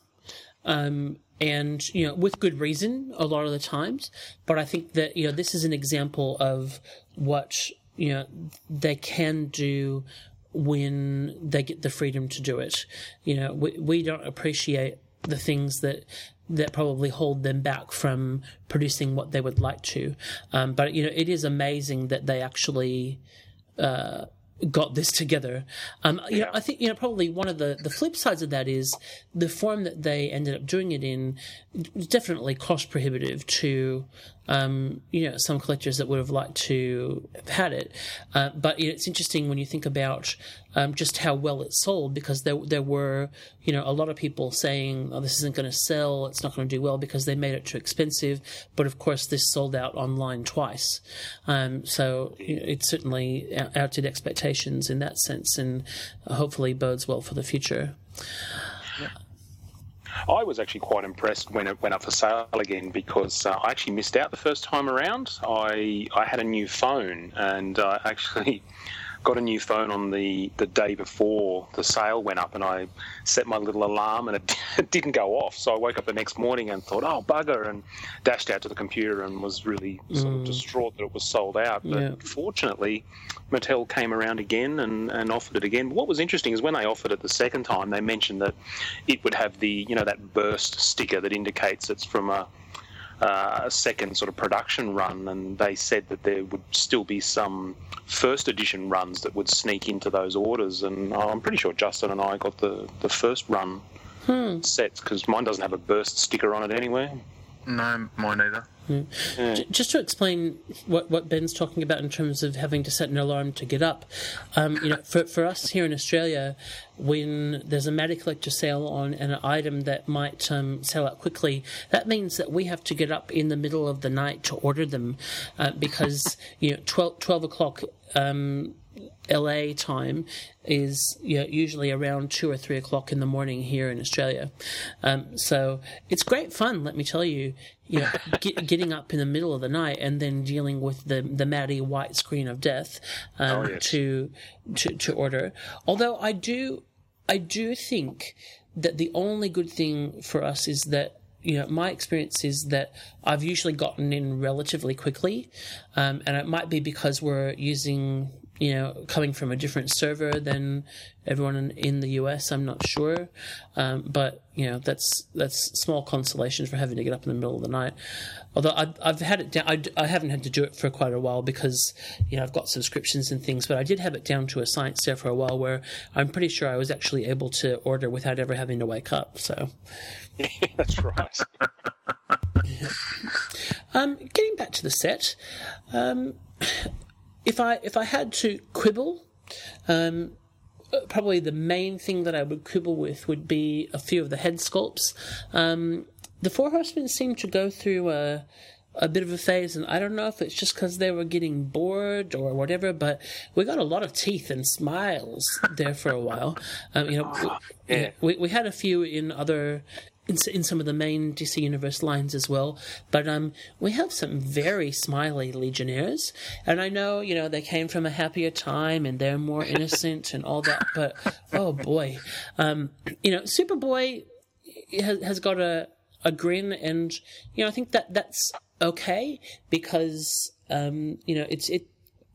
um, and you know, with good reason a lot of the times. But I think that you know this is an example of what you know they can do when they get the freedom to do it. You know, we we don't appreciate the things that that probably hold them back from producing what they would like to. Um, but you know, it is amazing that they actually uh, got this together. Um, you know, I think you know probably one of the the flip sides of that is the form that they ended up doing it in definitely cost prohibitive to um, you know some collectors that would have liked to have had it. Uh, but you know, it's interesting when you think about um, just how well it sold because there there were you know a lot of people saying oh, this isn't going to sell, it's not going to do well because they made it too expensive. But of course, this sold out online twice, um, so it certainly outdid expectations in that sense, and hopefully bodes well for the future. I was actually quite impressed when it went up for sale again because uh, I actually missed out the first time around. I I had a new phone and I actually got a new phone on the, the day before the sale went up and I set my little alarm and it, it didn't go off. So I woke up the next morning and thought, oh, bugger, and dashed out to the computer and was really sort of mm. distraught that it was sold out. But Yeah. fortunately, Mattel came around again and, and offered it again. What was interesting is when they offered it the second time, they mentioned that it would have the you know that burst sticker that indicates it's from a, uh, a second sort of production run, and they said that there would still be some first edition runs that would sneak into those orders. And I'm pretty sure Justin and I got the the first run sets because mine doesn't have a burst sticker on it anywhere. no, mine either. J- just to explain what, what Ben's talking about in terms of having to set an alarm to get up, um, you know, for, for us here in Australia, when there's a Matty Collector sale on an item that might um, sell out quickly, that means that we have to get up in the middle of the night to order them uh, because, you know, 12, 12 o'clock um, LA time is you know, usually around two or three o'clock in the morning here in Australia. Um, so it's great fun, let me tell you. You know, get, getting up in the middle of the night and then dealing with the the matty white screen of death um, Oh, yes. to to to order. Although I do I do think that the only good thing for us is that you know my experience is that I've usually gotten in relatively quickly, um, and it might be because we're using you know coming from a different server than everyone in, in the US. I'm not sure, um, but you know that's that's small consolation for having to get up in the middle of the night. Although I've, I've had it down, I, I haven't had to do it for quite a while because you know I've got subscriptions and things. But I did have it down to a science there for a while where I'm pretty sure I was actually able to order without ever having to wake up. So. That's right. Um, getting back to the set, um, if I if I had to quibble, um, probably the main thing that I would quibble with would be a few of the head sculpts. Um, the Four Horsemen seem to go through a a bit of a phase, and I don't know if it's just because they were getting bored or whatever, but we got a lot of teeth and smiles there for a while. Um, you know, yeah. we we had a few in other. In, in some of the main DC Universe lines as well, but um, we have some very smiley Legionnaires, and I know you know they came from a happier time and they're more innocent and all that, but oh boy, um, you know Superboy has, has got a a grin, and you know I think that that's okay because um, you know it's it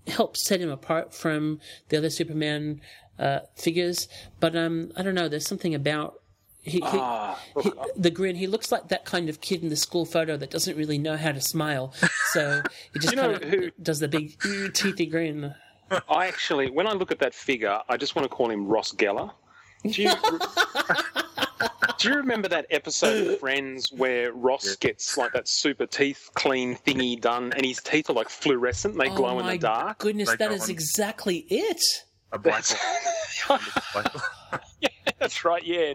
helps set him apart from the other Superman uh, figures. But um, I don't know. There's something about. He, he, Ah, he, the grin. He looks like that kind of kid in the school photo that doesn't really know how to smile, so he just You know kind of who- does the big teethy grin. I actually, when I look at that figure, I just want to call him Ross Geller. Do you, do you remember that episode of Friends where Ross gets like that super teeth clean thingy done, and his teeth are like fluorescent; they glow oh in the dark? goodness, They that go is on- exactly it. A black black- That's right. Yeah,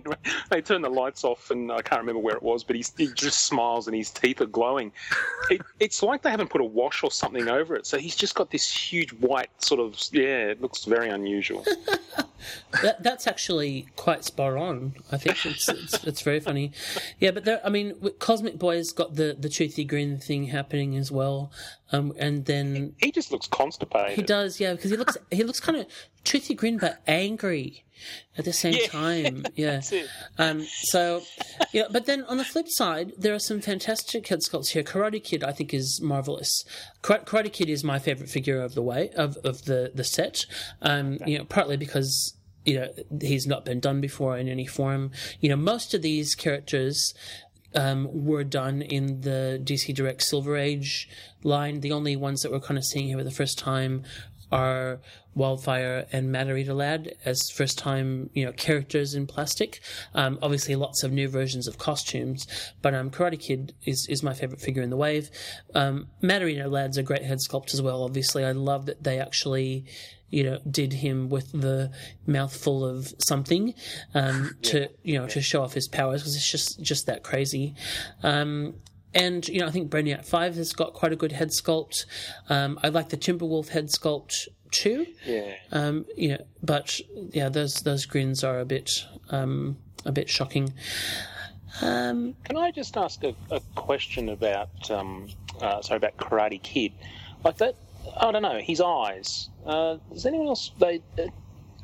they turn the lights off, and I can't remember where it was, but he just smiles and his teeth are glowing. It, it's like they haven't put a wash or something over it, so he's just got this huge white sort of. Yeah, it looks very unusual. That, that's actually quite spot on. I think it's, it's it's very funny. Yeah, but there, I mean, Cosmic Boy's got the the toothy grin thing happening as well, um, and then he just looks constipated. he does, yeah, because he looks he looks kind of toothy grin but angry at the same Yeah. time. Yeah. Um, so, know, but then on the flip side, there are some fantastic head sculpts here. Karate Kid, I think, is marvelous. Kar- Karate Kid is my favorite figure of the way of, of the the set. Um, you know, partly because you know he's not been done before in any form. You know, most of these characters um, were done in the DC Direct Silver Age line. The only ones that we're kind of seeing here for the first time are Wildfire and Eater Lad as first time, you know, characters in plastic. Um, obviously lots of new versions of costumes, but, um, Karate Kid is, is my favorite figure in the wave. Um, Lad's a great head sculpt as well. Obviously, I love that they actually, you know, did him with the mouthful of something, um, to, you know, to show off his powers because it's just, just that crazy. Um, and you know, I think Brainiac Five has got quite a good head sculpt. Um, I like the Timberwolf head sculpt too. Yeah. Um, you know, but yeah, those those grins are a bit um, a bit shocking. Um, Can I just ask a, a question about um, uh, sorry about Karate Kid? Like that, I don't know. His eyes. Uh, does anyone else? They.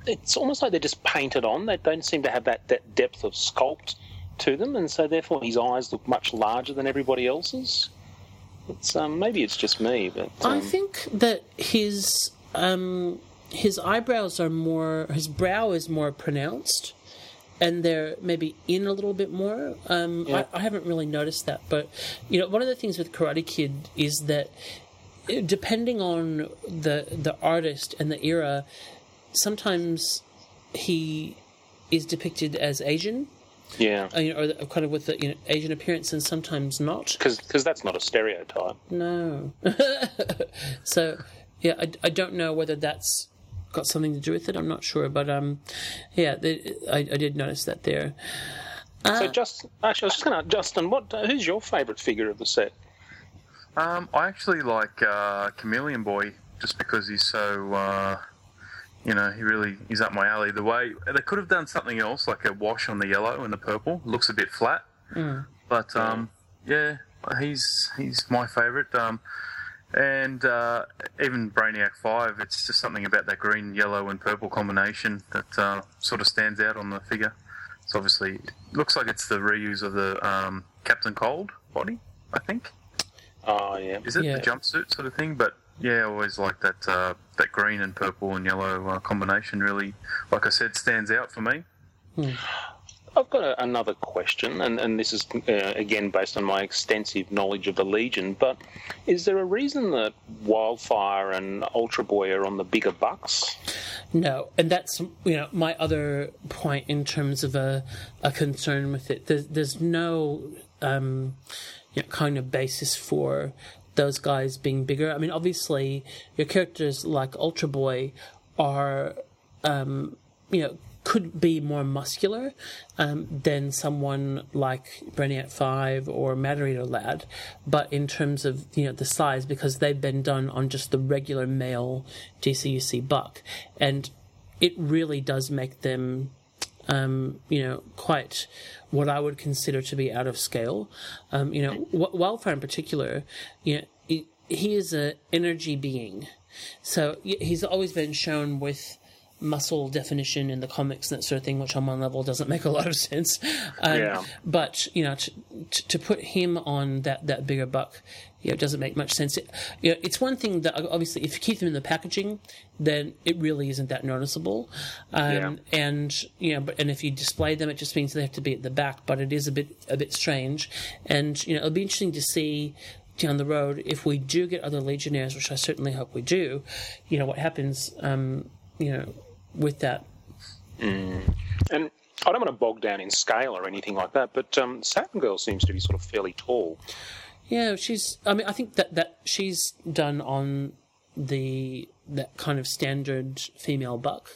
It's almost like they're just painted on. They don't seem to have that, that depth of sculpt to them, and so therefore his eyes look much larger than everybody else's. It's um, maybe it's just me, but I um, think that his um, his eyebrows are more. His brow is more pronounced. And they're maybe in a little bit more. Um, Yeah. I, I haven't really noticed that, but you know, one of the things with Karate Kid is that uh, depending on the the artist and the era, sometimes he is depicted as Asian, yeah, uh, you know, or kind of with the you know, Asian appearance, and sometimes not. because that's not a stereotype. No. so, yeah, I, I don't know whether that's got something to do with it. I'm not sure, but um, yeah, the, I, I did notice that there. So just actually, I was just going to ask Justin. What? Uh, who's your favourite figure of the set? Um, I actually like uh, Chameleon Boy just because he's so, uh, you know, he really is up my alley. The way they could have done something else, like a wash on the yellow and the purple, looks a bit flat. But um, yeah, he's he's my favourite. Um, and uh, even Brainiac Five, it's just something about that green, yellow, and purple combination that uh, sort of stands out on the figure. It's obviously looks like it's the reuse of the um, Captain Cold body, I think. Oh yeah, Is it Yeah. the jumpsuit sort of thing? But yeah, I always like that uh, that green and purple and yellow uh, combination. Really, like I said, stands out for me. I've got a, another question, and, and this is uh, again based on my extensive knowledge of the Legion. But is there a reason that Wildfire and Ultra Boy are on the bigger bucks? No, and that's you know my other point in terms of a a concern with it. There's there's no um, you know, kind of basis for those guys being bigger. I mean, obviously, your characters like Ultra Boy are um, you know, could be more muscular um, than someone like Brainiac 5 or Eater Lad, but in terms of you know the size, because they've been done on just the regular male DCUC buck, and it really does make them um, you know, quite what I would consider to be out of scale. Um, you know, w- Wildfire in particular, you know, he, he is an energy being. So he's always been shown with muscle definition in the comics and that sort of thing, which on one level doesn't make a lot of sense. Um, Yeah. But you know, to, to to put him on that that bigger buck, you know, it doesn't make much sense. It, you know, it's one thing that obviously, if you keep them in the packaging, then it really isn't that noticeable. Um, Yeah. And you know, but and if you display them, it just means they have to be at the back. But it is a bit a bit strange, and you know, it'll be interesting to see down the road if we do get other legionnaires, which I certainly hope we do. You know, what happens? Um, you know, with that. And I don't want to bog down in scale or anything like that, but um, Saturn Girl seems to be sort of fairly tall. Yeah, she's. I mean, I think that that she's done on the that kind of standard female buck,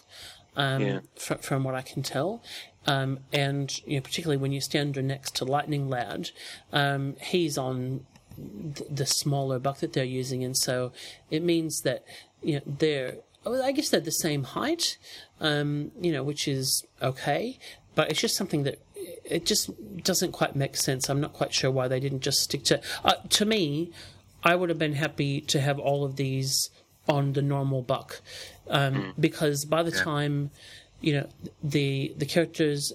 um, Yeah. fr- from what I can tell. Um, and you know, particularly when you stand her next to Lightning Lad, um, he's on th- the smaller buck that they're using, and so it means that you know they're. I guess they're the same height, um, you know, which is okay, but it's just something that it just doesn't quite make sense. I'm not quite sure why they didn't just stick to. Uh, to me, I would have been happy to have all of these on the normal buck, um, because by the time you know the the characters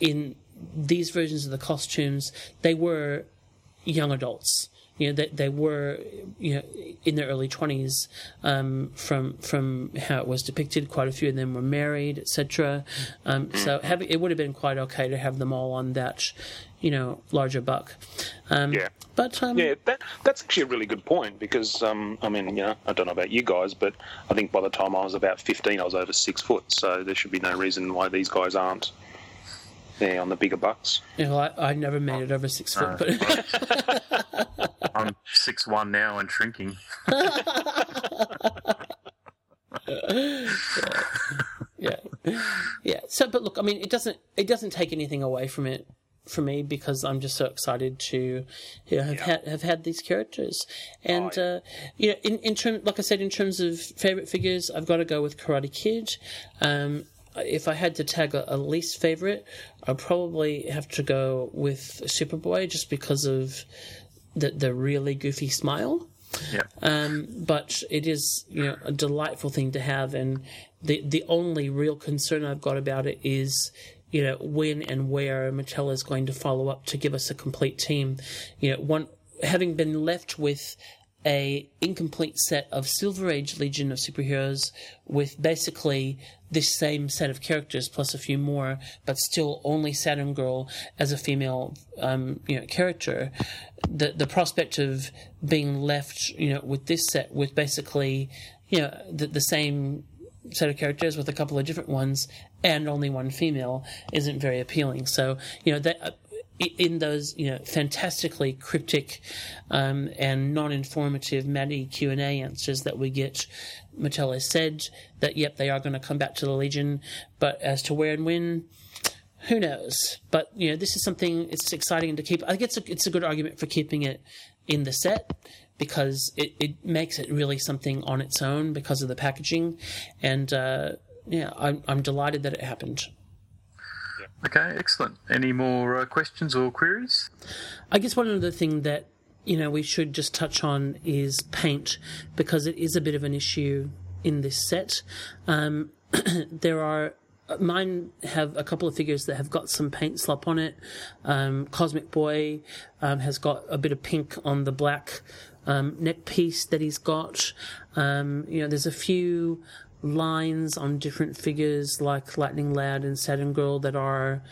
in these versions of the costumes, they were young adults. You know, they, they were, you know, in their early twenties. Um, from from how it was depicted, quite a few of them were married, etc. Um, so having it would have been quite okay to have them all on that, you know, larger buck. Um, Yeah. But um, Yeah, that that's actually a really good point because um, I mean, you know, I don't know about you guys, but I think by the time I was about fifteen, I was over six foot, so there should be no reason why these guys aren't there on the bigger bucks. you know, I, I never made it over six foot, but I'm six one now and shrinking. yeah, yeah. So, but look, I mean, it doesn't it doesn't take anything away from it for me because I'm just so excited to you know, have had have had these characters, and uh, you know, in in term, like I said, in terms of favorite figures, I've got to go with Karate Kid. Um, if I had to tag a, a least favorite, I'd probably have to go with Superboy just because of the the really goofy smile. Yeah. Um, but it is, you know, a delightful thing to have, and the the only real concern I've got about it is, you know, when and where Mattel is going to follow up to give us a complete team. You know, one having been left with a incomplete set of Silver Age Legion of superheroes with basically this same set of characters plus a few more, but still only Saturn Girl as a female, um, you know, character. The the prospect of being left, you know, with this set with basically, you know, the, the same set of characters with a couple of different ones and only one female isn't very appealing. So, you know, that. In those you know fantastically cryptic um, and non-informative Matty Q and A answers that we get, Mattel has said that yep they are going to come back to the Legion, but as to where and when, who knows? But you know this is something it's exciting to keep. I think it's a, it's a good argument for keeping it in the set because it, it makes it really something on its own because of the packaging, and uh, yeah I'm I'm delighted that it happened. Okay, excellent. Any more uh, questions or queries? I guess one other thing that you know we should just touch on is paint because it is a bit of an issue in this set. Um, there are mine have a couple of figures that have got some paint slop on it. Um, Cosmic Boy um, has got a bit of pink on the black um, neck piece that he's got. Um, you know, there's a few lines on different figures like Lightning Lad and Saturn Girl that are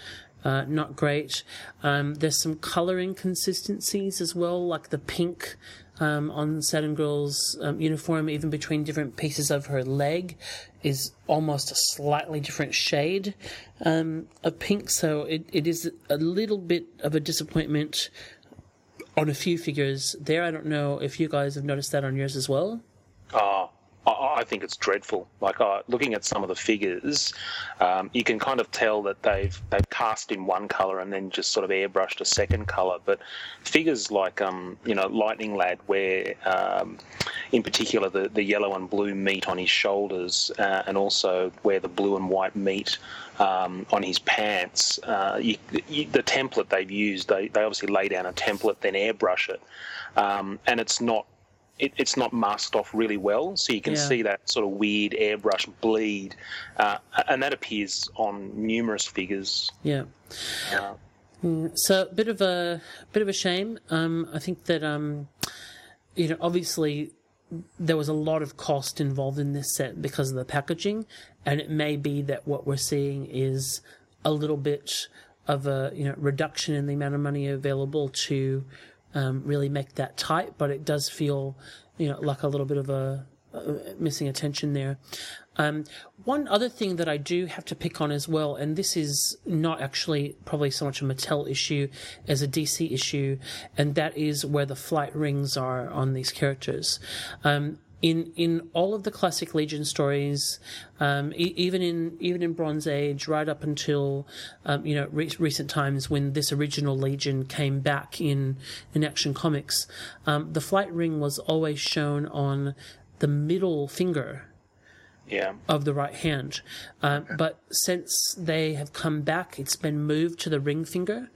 uh, not great. Um, there's some color inconsistencies as well, like the pink um, on Saturn Girl's um, uniform, even between different pieces of her leg, is almost a slightly different shade um, of pink. So it, it is a little bit of a disappointment on a few figures there. I don't know if you guys have noticed that on yours as well. Uh, I, I I think it's dreadful. Like uh, looking at some of the figures, um, you can kind of tell that they've they've cast in one color and then just sort of airbrushed a second color. But figures like um, you know Lightning Lad, where um, in particular the, the yellow and blue meet on his shoulders, uh, and also where the blue and white meet um, on his pants. Uh, you, you, the template they've used, they, they obviously lay down a template, then airbrush it, um, and it's not it, it's not masked off really well, so you can Yeah. see that sort of weird airbrush bleed, uh, and that appears on numerous figures. Yeah. Uh, So a bit of a bit of a shame. Um, I think that um, you know, obviously there was a lot of cost involved in this set because of the packaging, and it may be that what we're seeing is a little bit of a you know reduction in the amount of money available to um, really make that tight. But it does feel you know like a little bit of a, a missing attention there. Um, one other thing that I do have to pick on as well, and this is not actually probably so much a Mattel issue as a DC issue, and that is where the flight rings are on these characters. Um, in in all of the classic Legion stories, um, e- even in even in Bronze Age, right up until um, you know re- recent times when this original Legion came back in in Action Comics, um, the flight ring was always shown on the middle finger yeah, of the right hand. Um, But since they have come back, it's been moved to the ring finger,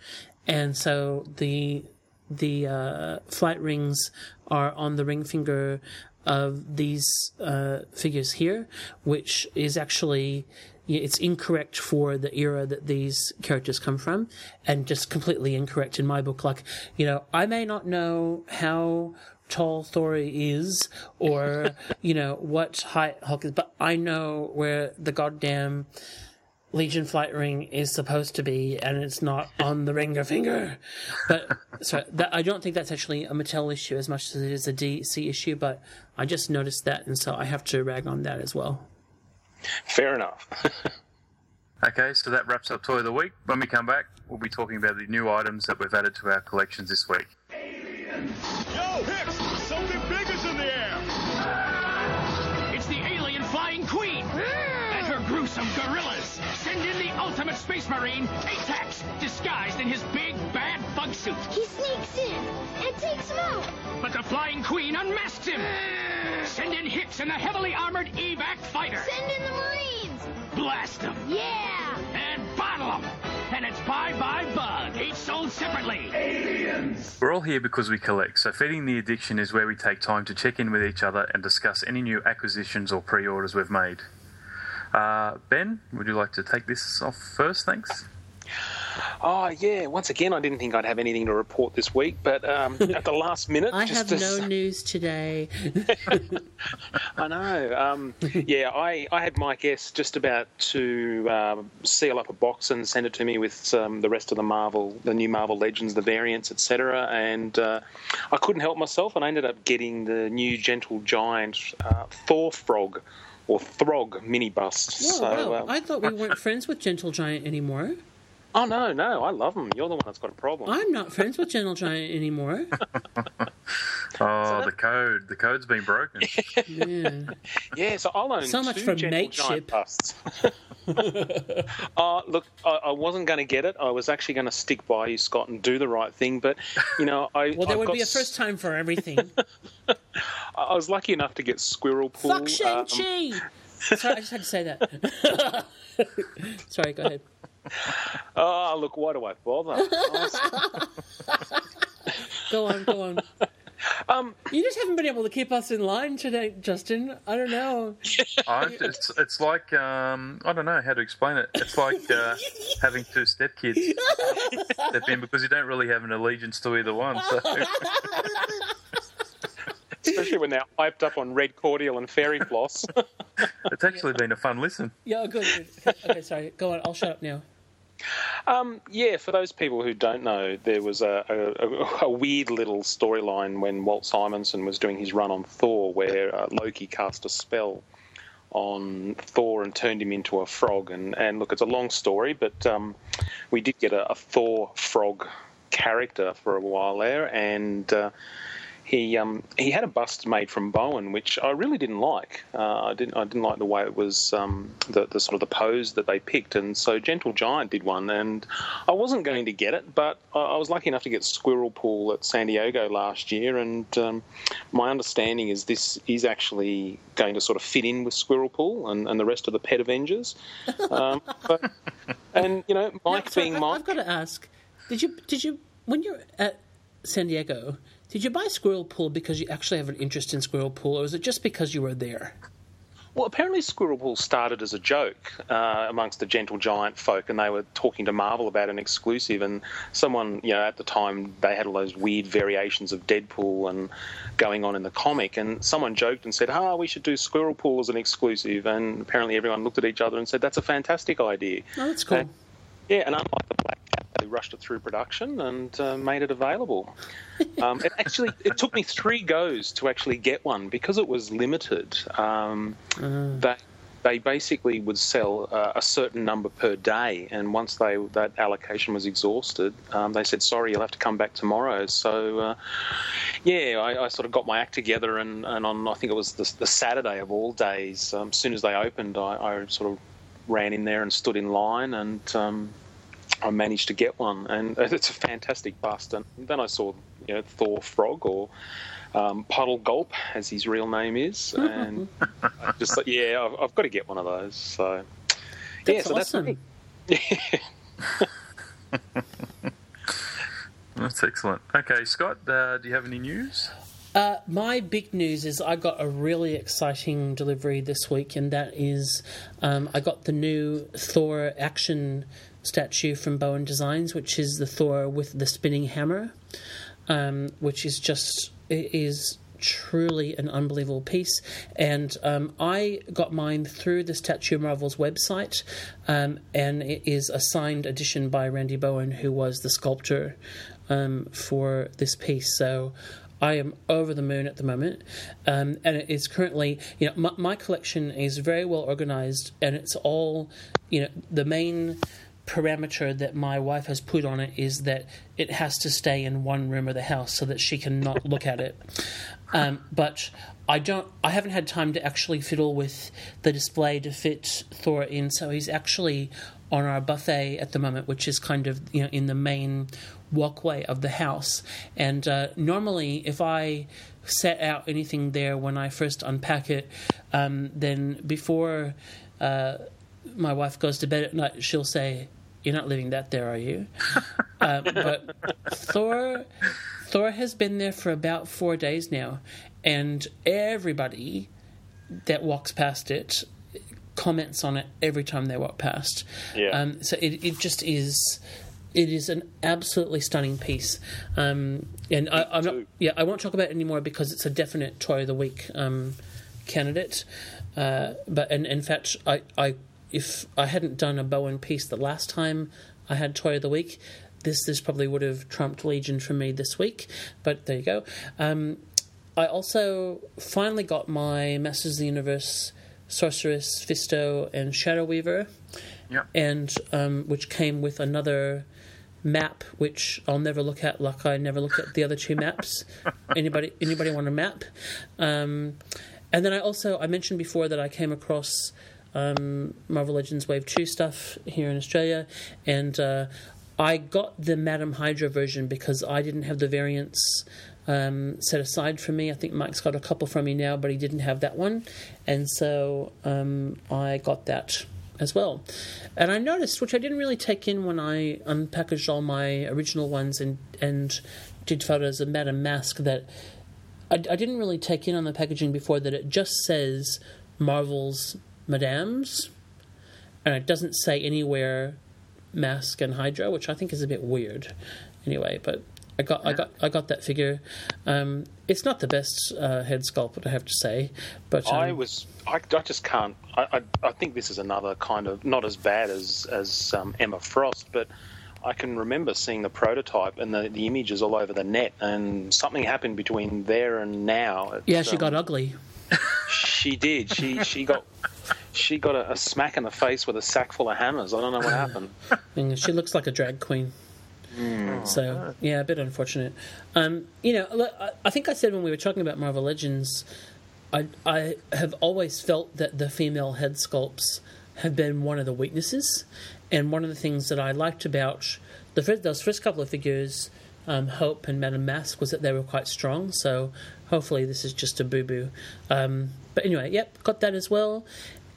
and so the the uh, flight rings are on the ring finger of these uh, figures here, which is actually it's incorrect for the era that these characters come from, and just completely incorrect in my book. Like, you know, I may not know how tall Thor is, or you know what height Hulk is, but I know where the goddamn Legion flight ring is supposed to be, and it's not on the ringer finger. But sorry, that, I don't think that's actually a Mattel issue as much as it is a DC issue. But I just noticed that, and so I have to rag on that as well. fair enough. Okay, so that wraps up Toy of the Week. When we come back, we'll be talking about the new items that we've added to our collections this week. Yo, ultimate space marine, Atax, disguised in his big bad bug suit. He sneaks in and takes him out. But the flying queen unmasks him. Send in Hicks and the heavily armored evac fighter. Send in the Marines. Blast them Yeah. and bottle them. And it's bye bye bug, each sold separately. Aliens. We're all here because we collect, so Feeding the Addiction is where we take time to check in with each other and discuss any new acquisitions or pre orders we've made. Uh, ben, would you like to take this off first? Thanks. Oh yeah, once again, I didn't think I'd have anything to report this week, but um, at the last minute, I just have to no news today. I know. Um, yeah, I, I had my S just about to um, seal up a box and send it to me with um, the rest of the Marvel, the new Marvel Legends, the variants, etc. And uh, I couldn't help myself, and I ended up getting the new Gentle Giant uh, Thor Frog or Throg mini bust. Whoa, so, wow. um, I thought we weren't friends with Gentle Giant anymore. Oh no, no, I love them. You're the one that's got a problem. I'm not friends with Gentle Giant anymore. Oh, the code. The code's been broken. Yeah. Yeah, so I'll own So much two for Gentle mateship. Giant busts. uh, look, I, I wasn't going to get it. I was actually going to stick by you, Scott, and do the right thing. But you know, I Well, there I've would got be a first time for everything. I I was lucky enough to get Squirrel Pool. Fuck um, Shang-Chi! Sorry, I just had to say that. Sorry, go ahead. Oh, look, why do I bother? Go on, go on. um, You just haven't been able to keep us in line today, Justin. I don't know. I, it's, it's like um, I don't know how to explain it. It's like uh, having two stepkids step in because you don't really have an allegiance to either one. So especially when they're hyped up on red cordial and fairy floss. it's actually been a fun listen. Yeah, good. good. Okay, sorry. Go on. I'll shut up now. Um, yeah, for those people who don't know, there was a, a, a weird little storyline when Walt Simonson was doing his run on Thor, where uh, Loki cast a spell on Thor and turned him into a frog. And, and look, it's a long story, but um, we did get a, a Thor frog character for a while there, and uh, he um, he had a bust made from Bowen, which I really didn't like. Uh, I didn't I didn't like the way it was um, the the sort of the pose that they picked, and so Gentle Giant did one, and I wasn't going to get it, but I, I was lucky enough to get Squirrel Pool at San Diego last year, and um, my understanding is this is actually going to sort of fit in with Squirrel Pool and, and the rest of the Pet Avengers. Um, but, and you know, Mike Now, so being Mike. I've got to ask: Did you did you when you're at San Diego? Did you buy Squirrel Pool because you actually have an interest in Squirrel Pool, or was it just because you were there? Well, apparently Squirrel Pool started as a joke uh, amongst the Gentle Giant folk, and they were talking to Marvel about an exclusive. And someone, you know, at the time they had all those weird variations of Deadpool and going on in the comic, and someone joked and said, "Ah, we should do Squirrel Pool as an exclusive." And apparently everyone looked at each other and said, "That's a fantastic idea." Oh, that's cool. And- yeah, and unlike the Black Cat, they rushed it through production and uh, made it available. Um, it actually, it took me three goes to actually get one because it was limited. Um, They they basically would sell uh, a certain number per day, and once they that allocation was exhausted, um, they said, "Sorry, you'll have to come back tomorrow." So, uh, yeah, I, I sort of got my act together, and, and on I think it was the, the Saturday of all days, um, as soon as they opened, I, I sort of ran in there and stood in line, and um, I managed to get one, and it's a fantastic bust. And then I saw, you know, Thor Frog or um, Puddle Gulp, as his real name is, and I just thought, yeah, I've, I've got to get one of those. So, yeah, so awesome. that's me. That's excellent. Okay, Scott, uh, do you have any news? Uh, my big news is I got a really exciting delivery this week, and that is um, I got the new Thor action statue from Bowen Designs, which is the Thor with the spinning hammer, um, which is just it is truly an unbelievable piece. And um, I got mine through the Statue Marvel's website, um, and it is a signed edition by Randy Bowen, who was the sculptor um, for this piece. So I am over the moon at the moment, um, and it is currently, you know, my, my collection is very well organized, and it's all, you know, the main parameter that my wife has put on it is that it has to stay in one room of the house so that she cannot look at it. Um, but I don't. I haven't had time to actually fiddle with the display to fit Thor in, so he's actually on our buffet at the moment, which is kind of you know in the main walkway of the house. And uh, normally, if I set out anything there when I first unpack it, um, then before uh, my wife goes to bed at night, she'll say, "You're not leaving that there, are you?" uh, but Thor, Thor has been there for about four days now, and everybody that walks past it comments on it every time they walk past. Yeah. Um, so it, it just is. It is an absolutely stunning piece, um, and I, I'm not. Yeah, I won't talk about it anymore because it's a definite toy of the week um, candidate. Uh, but and in fact, I, I if I hadn't done a Bowen piece the last time I had toy of the week, this this probably would have trumped Legion for me this week. But there you go. Um, I also finally got my Masters of the Universe Sorceress, Fisto, and Shadow Weaver, Yep. and um, which came with another map, which I'll never look at, like I never looked at the other two maps. anybody, anybody want a map? Um, and then I also I mentioned before that I came across um, Marvel Legends Wave Two stuff here in Australia, and uh, I got the Madame Hydra version because I didn't have the variants um, set aside for me. I think Mike's got a couple from me now, but he didn't have that one, and so um, I got that as well. And I noticed, which I didn't really take in when I unpackaged all my original ones and and did photos of Madame Mask, that I, I didn't really take in on the packaging before that it just says Marvel's Madames, and it doesn't say anywhere Mask and Hydra, which I think is a bit weird. Anyway, but I got I got I got that figure. Um, it's not the best uh, head sculpt, I have to say, but um, I was, I, I just can't. I, I, I think this is another kind of not as bad as as um, Emma Frost, but I can remember seeing the prototype and the, the images all over the net, and something happened between there and now. It's, yeah, she um, got ugly. She did. She she got she got a, a smack in the face with a sack full of hammers. I don't know what happened. And she looks like a drag queen. So yeah, a bit unfortunate. Um, you know, I, I think I said when we were talking about Marvel Legends, I I have always felt that the female head sculpts have been one of the weaknesses, and one of the things that I liked about the first, those first couple of figures, um, Hope and Madame Mask, was that they were quite strong. So hopefully this is just a boo boo. Um, but anyway, yep, got that as well,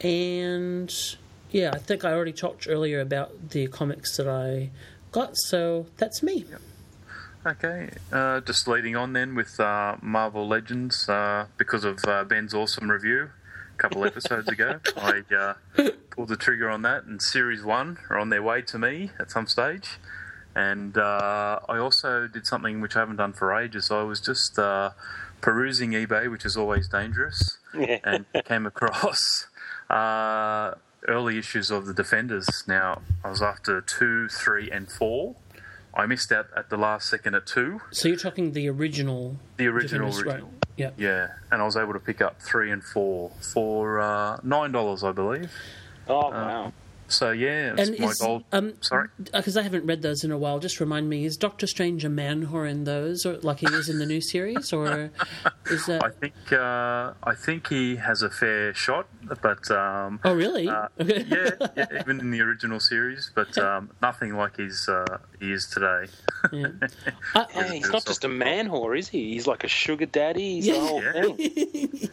and yeah, I think I already talked earlier about the comics that I got. So that's me. Okay, uh, just leading on then with uh, Marvel Legends uh, because of uh, Ben's awesome review a couple episodes ago. I uh, pulled the trigger on that, and Series 1 are on their way to me at some stage. And uh, I also did something which I haven't done for ages. I was just uh, perusing eBay, which is always dangerous, and came across uh, early issues of the Defenders. Now, I was after 2, 3, and 4. I missed out at the last second at 2. So you're talking the original. The original, Defenders, right. Yeah. Yeah, and I was able to pick up 3 and 4 for uh, $9, I believe. Oh wow! So, yeah, it's And my is gold. um Sorry? because I haven't read those in a while. Just remind me: is Doctor Strange a man whore in those, or like he is in the new series, or is that? I think uh, I think he has a fair shot, but um, oh, really? uh, okay. yeah, yeah, even in the original series, but um, nothing like he's uh, he is today. Yeah. I, Yeah, he's not just a man whore, is he? He's like a sugar daddy. He's Yeah. the whole Yeah. thing.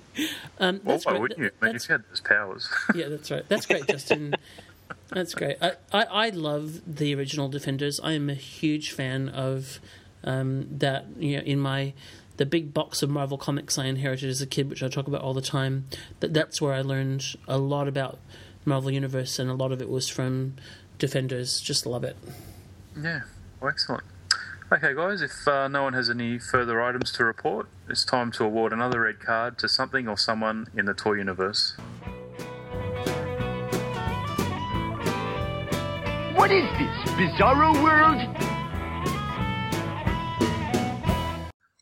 um, Well, why great. wouldn't you? I mean, That's- if he had those powers. yeah, that's right. That's great, Justin. That's great. I, I, I love the original Defenders. I am a huge fan of um, that. You know, in my the big box of Marvel comics I inherited as a kid, which I talk about all the time. That that's where I learned a lot about Marvel Universe, and a lot of it was from Defenders. Just love it. yeah, well, excellent. Okay, guys, if uh, no one has any further items to report, it's time to award another red card to something or someone in the toy universe. What is this, Bizarro World?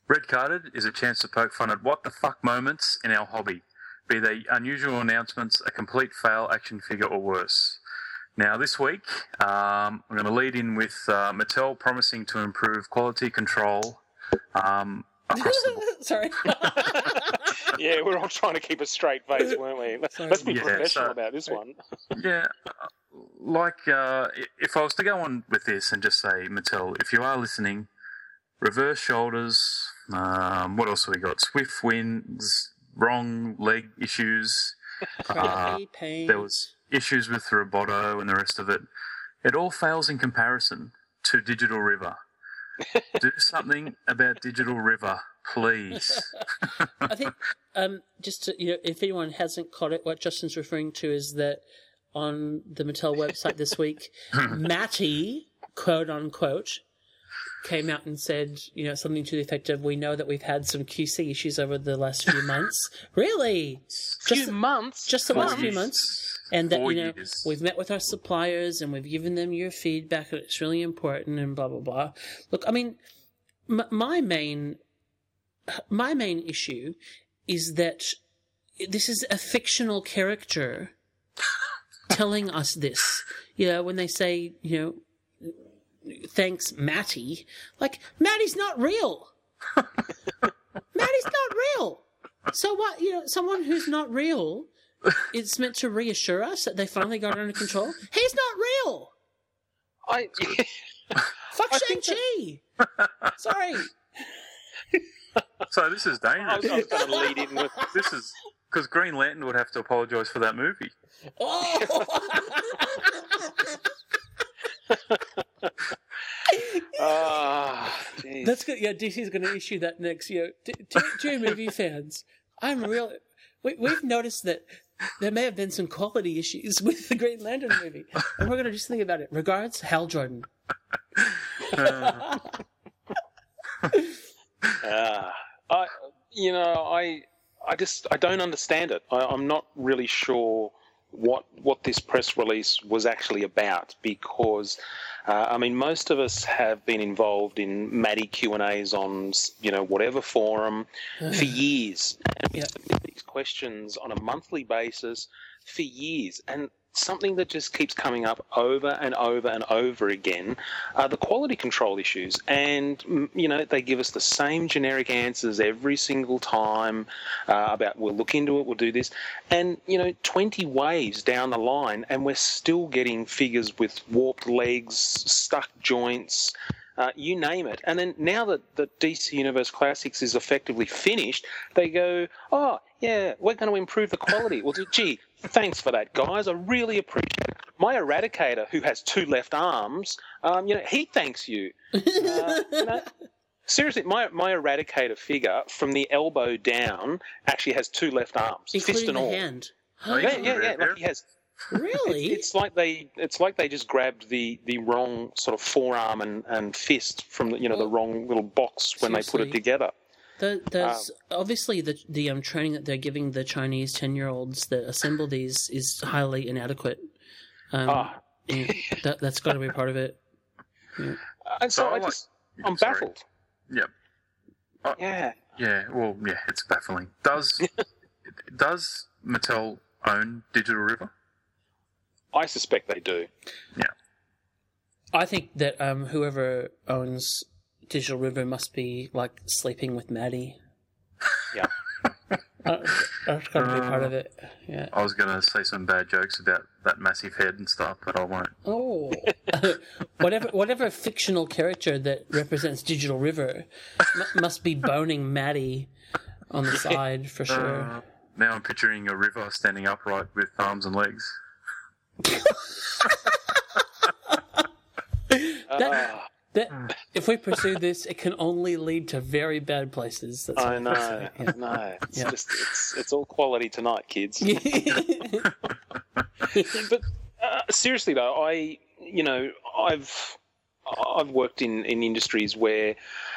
Red carded is a chance to poke fun at what the fuck moments in our hobby, be they unusual announcements, a complete fail action figure, or worse. Now, this week, um, I'm going to lead in with uh, Mattel promising to improve quality control um, across the board. Sorry. Yeah, we're all trying to keep a straight face, weren't we? Let's, let's be Yeah, professional so- about this one. Yeah, like uh, if I was to go on with this and just say, Mattel, if you are listening, reverse shoulders. Um, what else have we got? Swift winds, wrong leg issues. Uh, there was issues with Roboto and the rest of it. It all fails in comparison to Digital River. Do something about Digital River, please. I think um, just to, you know, if anyone hasn't caught it, what Justin's referring to is that on the Mattel website this week, Matty, quote unquote, came out and said, you know, something to the effect of, "We know that we've had some QC issues over the last few months. really, Few months. just the last few months." And that Four you know years. we've met with our suppliers and we've given them your feedback and it's really important and blah blah blah. Look, I mean, m- my main my main issue is that this is a fictional character telling us this. You know, when they say, you know, thanks, Matty, like, Matty's not real. Matty's not real. So what, you know, someone who's not real is meant to reassure us that they finally got it under control. He's not real. I, Fuck Shang-Chi. Sorry. so this is I was, I dangerous. was going to lead in with. This is because Green Lantern would have to apologise for that movie. Oh. Ah, jeez. That's good. Yeah, DC's going to issue that next year. To, to, to movie fans, I'm real. We, we've noticed that there may have been some quality issues with the Green Lantern movie, and we're going to just think about it. Regards, Hal Jordan. Ah, I, you know, I, I just, I don't understand it. I, I'm not really sure what what this press release was actually about because, uh, I mean, most of us have been involved in Matty Q and A's on, you know, whatever forum for years, and we Yeah. submit these questions on a monthly basis for years, and something that just keeps coming up over and over and over again are the quality control issues. And, mm, you know, they give us the same generic answers every single time uh, about we'll look into it, we'll do this. And, you know, 20 waves down the line, and we're still getting figures with warped legs, stuck joints. Uh, you name it. And then now that the DC Universe Classics is effectively finished, they go, oh, yeah, we're going to improve the quality. well, gee, thanks for that, guys. I really appreciate it. My Eradicator, who has two left arms, um, you know, he thanks you. Uh, you know, seriously, my, my Eradicator figure from the elbow down actually has two left arms, fist and the all. hand. Oh, Yeah, yeah, yeah. Like he has Really? it's like they it's like they just grabbed the the wrong sort of forearm and, and fist from the you know the wrong little box when they put it together. The, there's Um, obviously the the um, training that they're giving the Chinese ten year olds that assemble these is highly inadequate. Um, Ah. yeah, that that's got to be part of it. And so So I I like- just I'm Sorry. baffled. Yep. Uh, Yeah. Yeah, well, yeah, it's baffling. Does does Mattel own Digital River? I suspect they do. Yeah. I think that um, whoever owns Digital River must be like sleeping with Matty. Yeah. That's got to be part of it. Yeah. I was going to say some bad jokes about that massive head and stuff, but I won't. Oh, whatever whatever fictional character that represents Digital River m- must be boning Matty on the side for sure. Uh, now I'm picturing a river standing upright with arms and legs. That- Ah, That if we pursue this, it can only lead to very bad places. That's I know. I'm I know. It's Yeah. just it's it's all quality tonight, kids. But uh, seriously though, I you know I've I've worked in, in industries where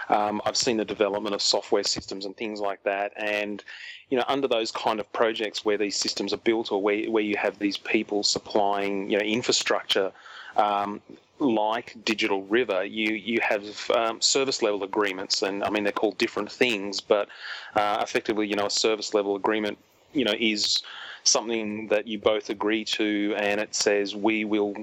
um, I've seen the development of software systems and things like that, and you know under those kind of projects where these systems are built or where where you have these people supplying you know infrastructure. Um, like Digital River, you you have um, service level agreements, and I mean they're called different things, but uh, effectively, you know, a service level agreement, you know, is something that you both agree to, and it says we will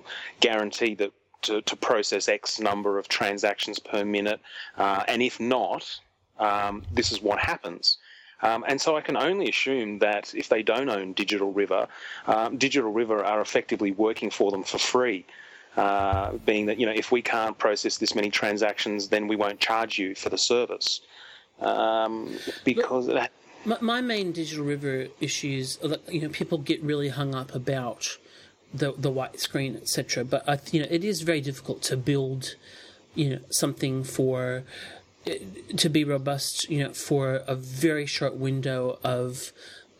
guarantee that to, to process X number of transactions per minute, uh, and if not, um, this is what happens. Um, and so I can only assume that if they don't own Digital River, um, Digital River are effectively working for them for free. Uh, being that you know if we can't process this many transactions, then we won't charge you for the service um, because that, my, main Digital River issues, you know, people get really hung up about the the white screen, etc. But I, you know, it is very difficult to build, you know, something for to be robust, you know, for a very short window of,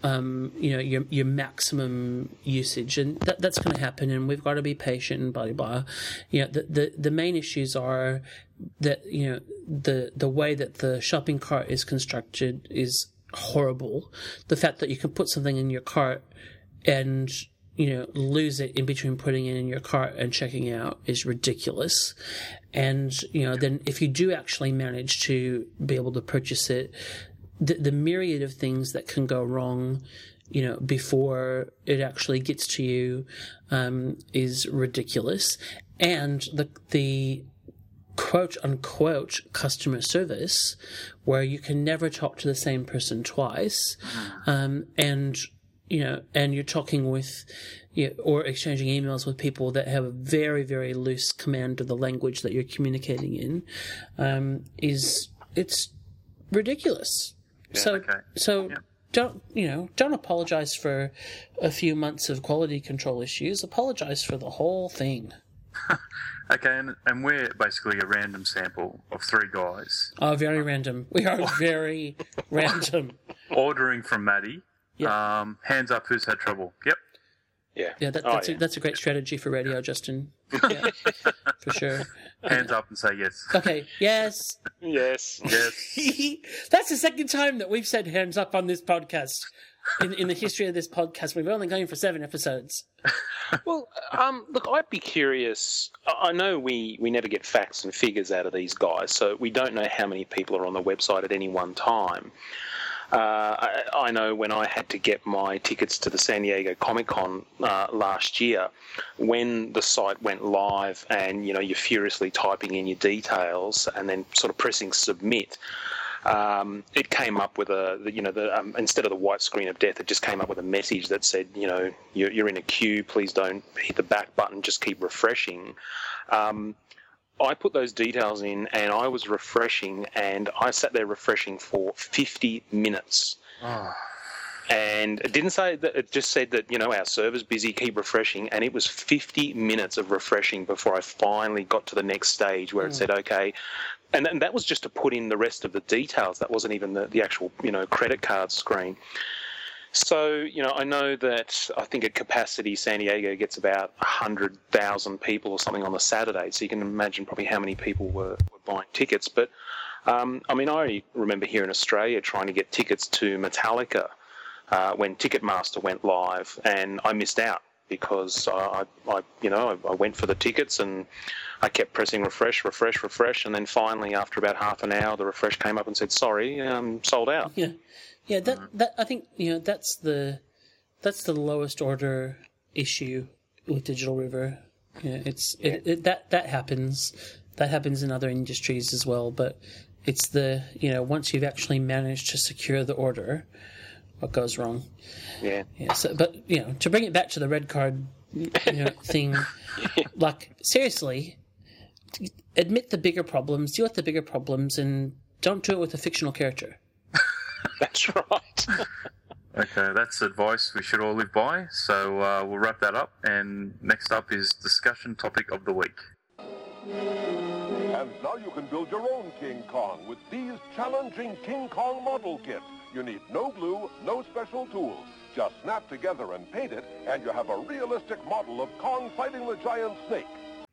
um, you know, your your maximum usage, and that that's going to happen, and we've got to be patient, and blah blah blah. You know, the, the the main issues are that you know the the way that the shopping cart is constructed is horrible. The fact that you can put something in your cart and you know lose it in between putting it in your cart and checking out is ridiculous. And you know then if you do actually manage to be able to purchase it the, the myriad of things that can go wrong you know before it actually gets to you um, is ridiculous. And the the quote unquote customer service where you can never talk to the same person twice um, and you know and you're talking with you know, or exchanging emails with people that have a very very loose command of the language that you're communicating in um, is it's ridiculous so okay. so Yeah. don't you know don't apologize for a few months of quality control issues apologize for the whole thing Okay, and, and we're basically a random sample of three guys Oh, very random. We are very random. ordering from Matty. Yeah. Um, hands up, who's had trouble? Yep. yeah, Yeah, that, Oh, that's, yeah. A, that's a great strategy for radio, Justin. Yeah, for sure. Hands up and say yes. Okay, yes. yes. Yes. that's the second time that we've said hands up on this podcast. In, in the history of this podcast, we've only gone for seven episodes. Well, um, look, I'd be curious. I I know we, we never get facts and figures out of these guys, so we don't know how many people are on the website at any one time. Uh, I, I know when I had to get my tickets to the San Diego Comic Con uh, last year, when the site went live and you know you're furiously typing in your details and then sort of pressing submit. Um, it came up with a, you know, the, um, instead of the white screen of death, it just came up with a message that said, you know, you're, you're in a queue. Please don't hit the back button. Just keep refreshing. Um, I put those details in and I was refreshing and I sat there refreshing for 50 minutes. Ah. And it didn't say that, it just said that, you know, our server's busy, keep refreshing. And it was 50 minutes of refreshing before I finally got to the next stage where it hmm. said, okay. And, and that was just to put in the rest of the details. That wasn't even the, the actual, you know, credit card screen. So, you know, I know that I think at capacity, San Diego gets about 100,000 people or something on the Saturday. So you can imagine probably how many people were, were buying tickets. But, um, I mean, I remember here in Australia trying to get tickets to Metallica uh, when Ticketmaster went live, and I missed out because I, I you know, I, I went for the tickets and I kept pressing refresh, refresh, refresh, and then finally, after about half an hour, the refresh came up and said, "Sorry, um, sold out." Yeah, yeah. That uh-huh. that I think you know that's the that's the lowest order issue with Digital River. Yeah, it's it, it, that that happens. That happens in other industries as well. But it's the you know once you've actually managed to secure the order, what goes wrong? Yeah. Yeah. So, but you know, to bring it back to the red card you know, thing, like seriously, admit the bigger problems, deal with the bigger problems, and don't do it with a fictional character. That's right. Okay, that's advice we should all live by. So uh, we'll wrap that up. And next up is discussion topic of the week. And now you can build your own King Kong with these challenging King Kong model kits. You need no glue, no special tools. Just snap together and paint it, and you have a realistic model of Kong fighting the giant snake.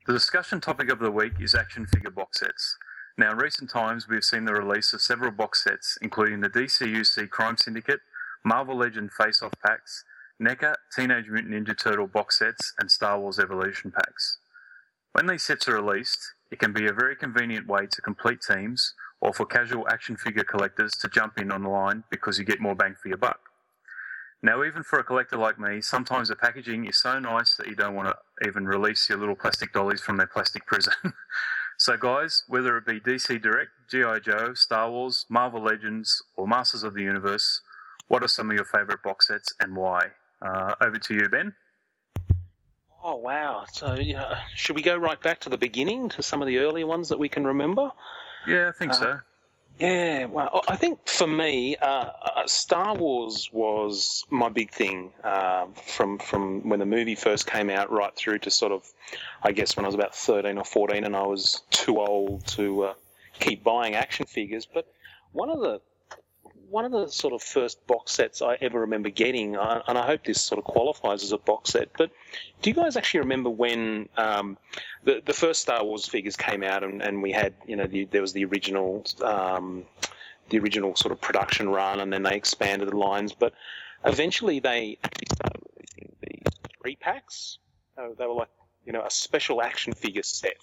The discussion topic of the week is action figure box sets. Now, in recent times, we've seen the release of several box sets, including the DCUC Crime Syndicate, Marvel Legend Face Off packs, NECA Teenage Mutant Ninja Turtle box sets, and Star Wars Evolution packs. When these sets are released, it can be a very convenient way to complete teams or for casual action figure collectors to jump in online because you get more bang for your buck. Now, even for a collector like me, sometimes the packaging is so nice that you don't want to even release your little plastic dollies from their plastic prison. so, guys, whether it be DC Direct, G.I. Joe, Star Wars, Marvel Legends, or Masters of the Universe, what are some of your favourite box sets and why? Uh, over to you, Ben. Oh wow! So yeah, should we go right back to the beginning to some of the earlier ones that we can remember? Yeah, I think so. Yeah, well, I think for me, uh, uh, Star Wars was my big thing uh, from from when the movie first came out, right through to sort of, I guess, when I was about thirteen or fourteen, and I was too old to uh, keep buying action figures. But one of the one of the sort of first box sets I ever remember getting, uh, and I hope this sort of qualifies as a box set, but do you guys actually remember when um, the the first Star Wars figures came out, and, and we had you know the, there was the original um, the original sort of production run, and then they expanded the lines, but eventually they actually started releasing the three packs. Uh, they were like you know a special action figure set.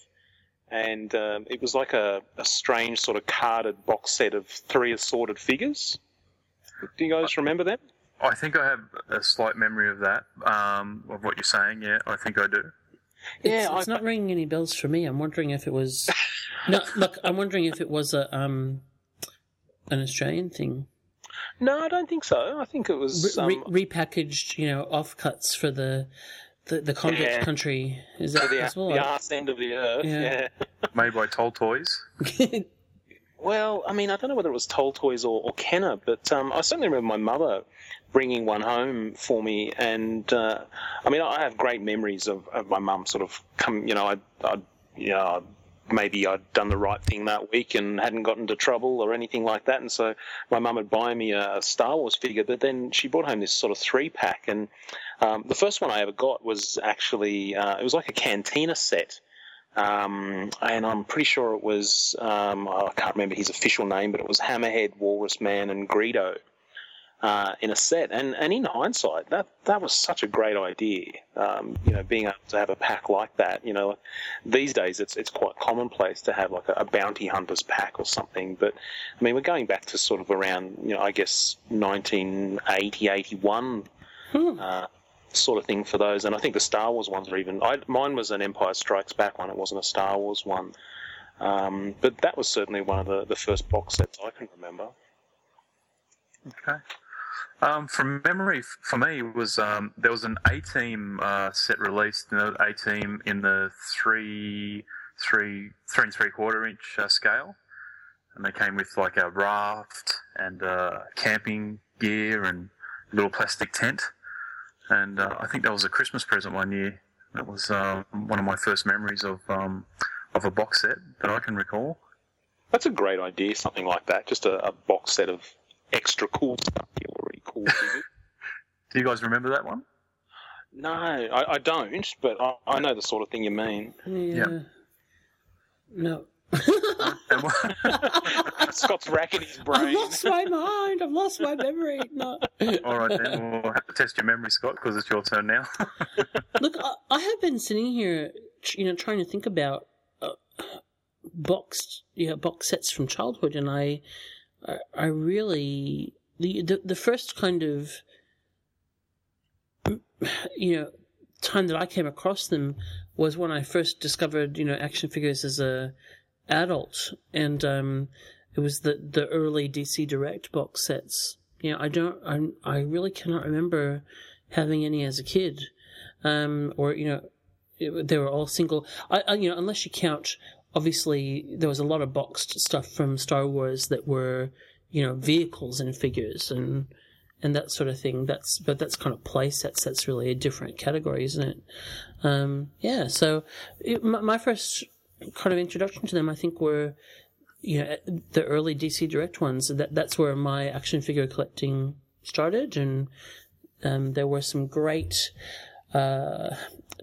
And um, it was like a, a strange sort of carded box set of three assorted figures. Do you guys remember that? I think I have a slight memory of that, um, of what you're saying. Yeah, I think I do. It's, Yeah, it's I- not ringing any bells for me. I'm wondering if it was. no, look, I'm wondering if it was a um, an Australian thing, No, I don't think so. I think it was. re- Um, re- repackaged, you know, offcuts for the the, the convict Yeah. country. Is for that the, possible? the arse end of the earth. Yeah. yeah. Made by Toltoys. Well, I mean, I don't know whether it was Toltoys or, or Kenner, but um, I certainly remember my mother bringing one home for me. And uh, I mean, I have great memories of, of my mum sort of come, you know, I, I, you know, maybe I'd done the right thing that week and hadn't gotten into trouble or anything like that. And so my mum would buy me a Star Wars figure, but then she brought home this sort of three pack. And um, the first one I ever got was actually, uh, it was like a cantina set. Um, and I'm pretty sure it was, um, I can't remember his official name, but it was Hammerhead, Walrus Man, and Greedo. uh, in a set. And and in hindsight, that that was such a great idea. Um, you know, being able to have a pack like that. You know, these days it's it's quite commonplace to have like a, a bounty hunters pack or something. But I mean, we're going back to sort of around you know I guess 1980, 81. Uh, sort of thing for those, and I think the Star Wars ones are even. I, mine was an Empire Strikes Back one; it wasn't a Star Wars one. Um, but that was certainly one of the, the first box sets I can remember. Okay. Um, from memory, for me, was um, there was an A team uh, set released. Know, A team in the three, three, three and three quarter inch uh, scale, and they came with like a raft and uh, camping gear and little plastic tent. And uh, I think that was a Christmas present one year. That was uh, one of my first memories of um, of a box set that I can recall. That's a great idea, something like that. Just a, a box set of extra cool stuff you already cool. Do you guys remember that one? no, I, I don't, but I, I know the sort of thing you mean. Yeah. No. Scott's racking his brain. I've lost my mind. I've lost my memory. No. All right, then we'll have to test your memory, Scott, because it's your turn now. Look, I, I have been sitting here, you know, trying to think about uh, boxed, you know, box sets from childhood, and I, I, I really the, the the first kind of, you know, time that I came across them was when I first discovered, you know, action figures as a adult, and um, it was the the early DC Direct box sets. You know, I don't, I, I really cannot remember having any as a kid, um, or you know, it, they were all single. I, I, you know, unless you count, obviously there was a lot of boxed stuff from Star Wars that were, you know, vehicles and figures and and that sort of thing. That's but that's kind of play sets. That's really a different category, isn't it? Um, yeah. So it, my, my first kind of introduction to them, I think, were you know the early DC Direct ones. That that's where my action figure collecting started, and um, there were some great uh,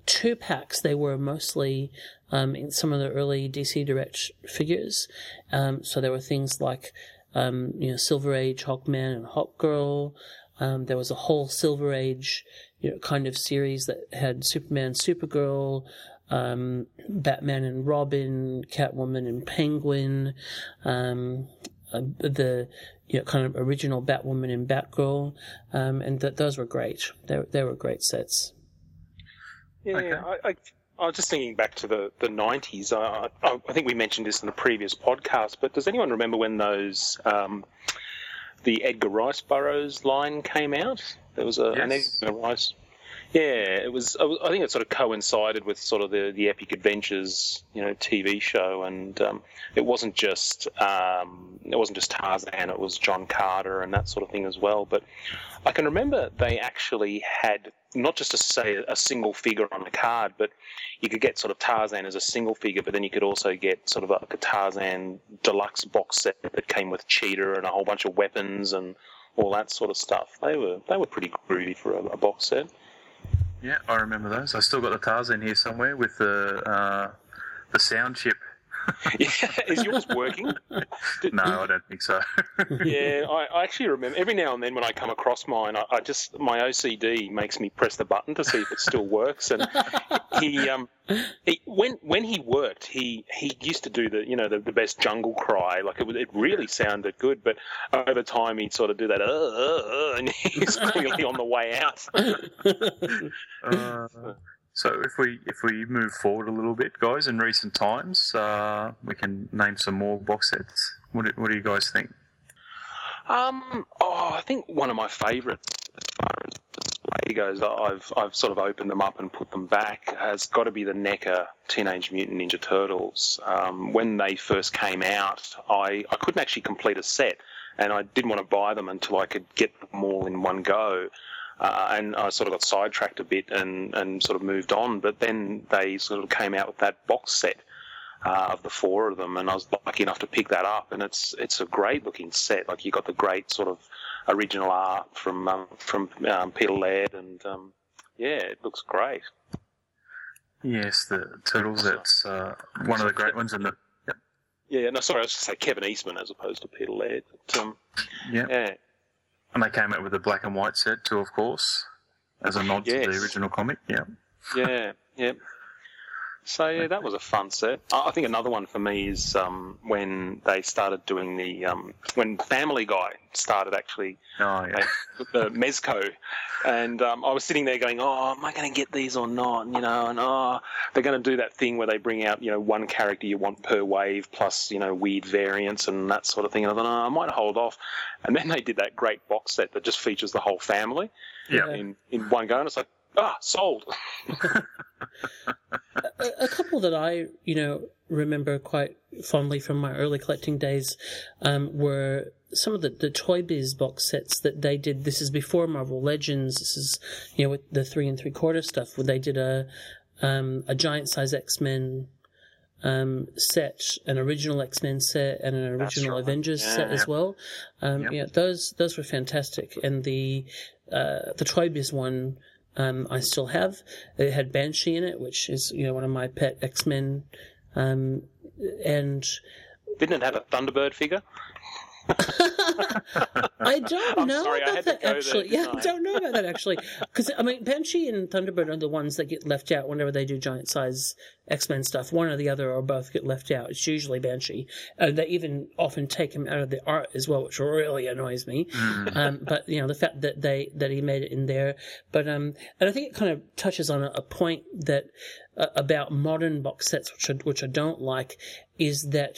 two packs. They were mostly um, in some of the early DC Direct figures. Um, so there were things like um, you know Silver Age Hawkman and Hawkgirl. Um, there was a whole Silver Age you know kind of series that had Superman, Supergirl. Um, Batman and Robin, Catwoman and Penguin, um, uh, the you know kind of original Batwoman and Batgirl, um, and th- those were great. They they were great sets. Yeah, Okay. I, I, I was just thinking back to the, the 90s. I, I, I think we mentioned this in the previous podcast, but does anyone remember when those, um, the Edgar Rice Burroughs line came out? There was a, an Edgar Rice. Yeah, it was. I think it sort of coincided with sort of the, the Epic Adventures, you know, TV show, and um, it wasn't just um, it wasn't just Tarzan. It was John Carter and that sort of thing as well. But I can remember they actually had not just to say a single figure on a card, but you could get sort of Tarzan as a single figure, but then you could also get sort of a Tarzan deluxe box set that came with Cheetah and a whole bunch of weapons and all that sort of stuff. They were they were pretty groovy for a, a box set. Yeah, I remember those. I still got the Tarzan here somewhere with the uh, the sound chip. Yeah, is yours working? No, I don't think so. yeah, I, I actually remember every now and then when I come across mine, I, I just my OCD makes me press the button to see if it still works. And he, um, he when when he worked, he he used to do the you know the, the best jungle cry, like it it really sounded good. But over time, he'd sort of do that, uh, uh, uh, and he's clearly on the way out. Uh, so if we if we move forward a little bit, guys, in recent times, uh, we can name some more box sets. What do, what do you guys think? Um, oh, I think one of my far as goes, I've I've sort of opened them up and put them back. Has got to be the NECA Teenage Mutant Ninja Turtles. Um, when they first came out, I I couldn't actually complete a set, and I didn't want to buy them until I could get them all in one go. Uh, and I sort of got sidetracked a bit and, and sort of moved on. But then they sort of came out with that box set uh, of the four of them, and I was lucky enough to pick that up. And it's it's a great looking set. Like you got the great sort of original art from um, from um, Peter Laird, and um, yeah, it looks great. Yes, the turtles. That's uh, one of the great ones. And the Yeah, no, sorry, I was going to say Kevin Eastman as opposed to Peter Laird. But, um, yeah, yeah, And they came out with a black and white set too, of course, as a nod to the original comic. Yeah. yeah, yeah. So yeah, that was a fun set. I think another one for me is um, when they started doing the um, when Family Guy started actually Oh, yeah. uh, the Mezco, and um, I was sitting there going, "Oh, am I going to get these or not?" You know, and oh, they're going to do that thing where they bring out you know one character you want per wave plus you know weird variants and that sort of thing. And I thought, oh, I might hold off, and then they did that great box set that just features the whole family Yeah. in in one go, and it's like, ah, sold. a, a couple that I, you know, remember quite fondly from my early collecting days um, were some of the, the Toy Biz box sets that they did. This is before Marvel Legends. This is, you know, with the three and three quarter stuff where they did a um, a giant size X Men um, set, an original X Men set, and an original. Avengers Yeah. set as well. Um, Yep. Yeah, those those were fantastic, and the uh, the Toy Biz one. Um, I still have. It had Banshee in it, which is you know one of my pet X Men, um, and Didn't it have a Thunderbird figure? I don't know sorry, about that go there, actually. yeah, I I? don't know about that actually. Because I mean, Banshee and Thunderbird are the ones that get left out whenever they do giant size X Men stuff. One or the other, or both, get left out. It's usually Banshee. Uh, they even often take him out of the art as well, which really annoys me. Um, but you know, the fact that they that he made it in there. But um, and I think it kind of touches on a, a point that uh, about modern box sets, which I, which I don't like, is that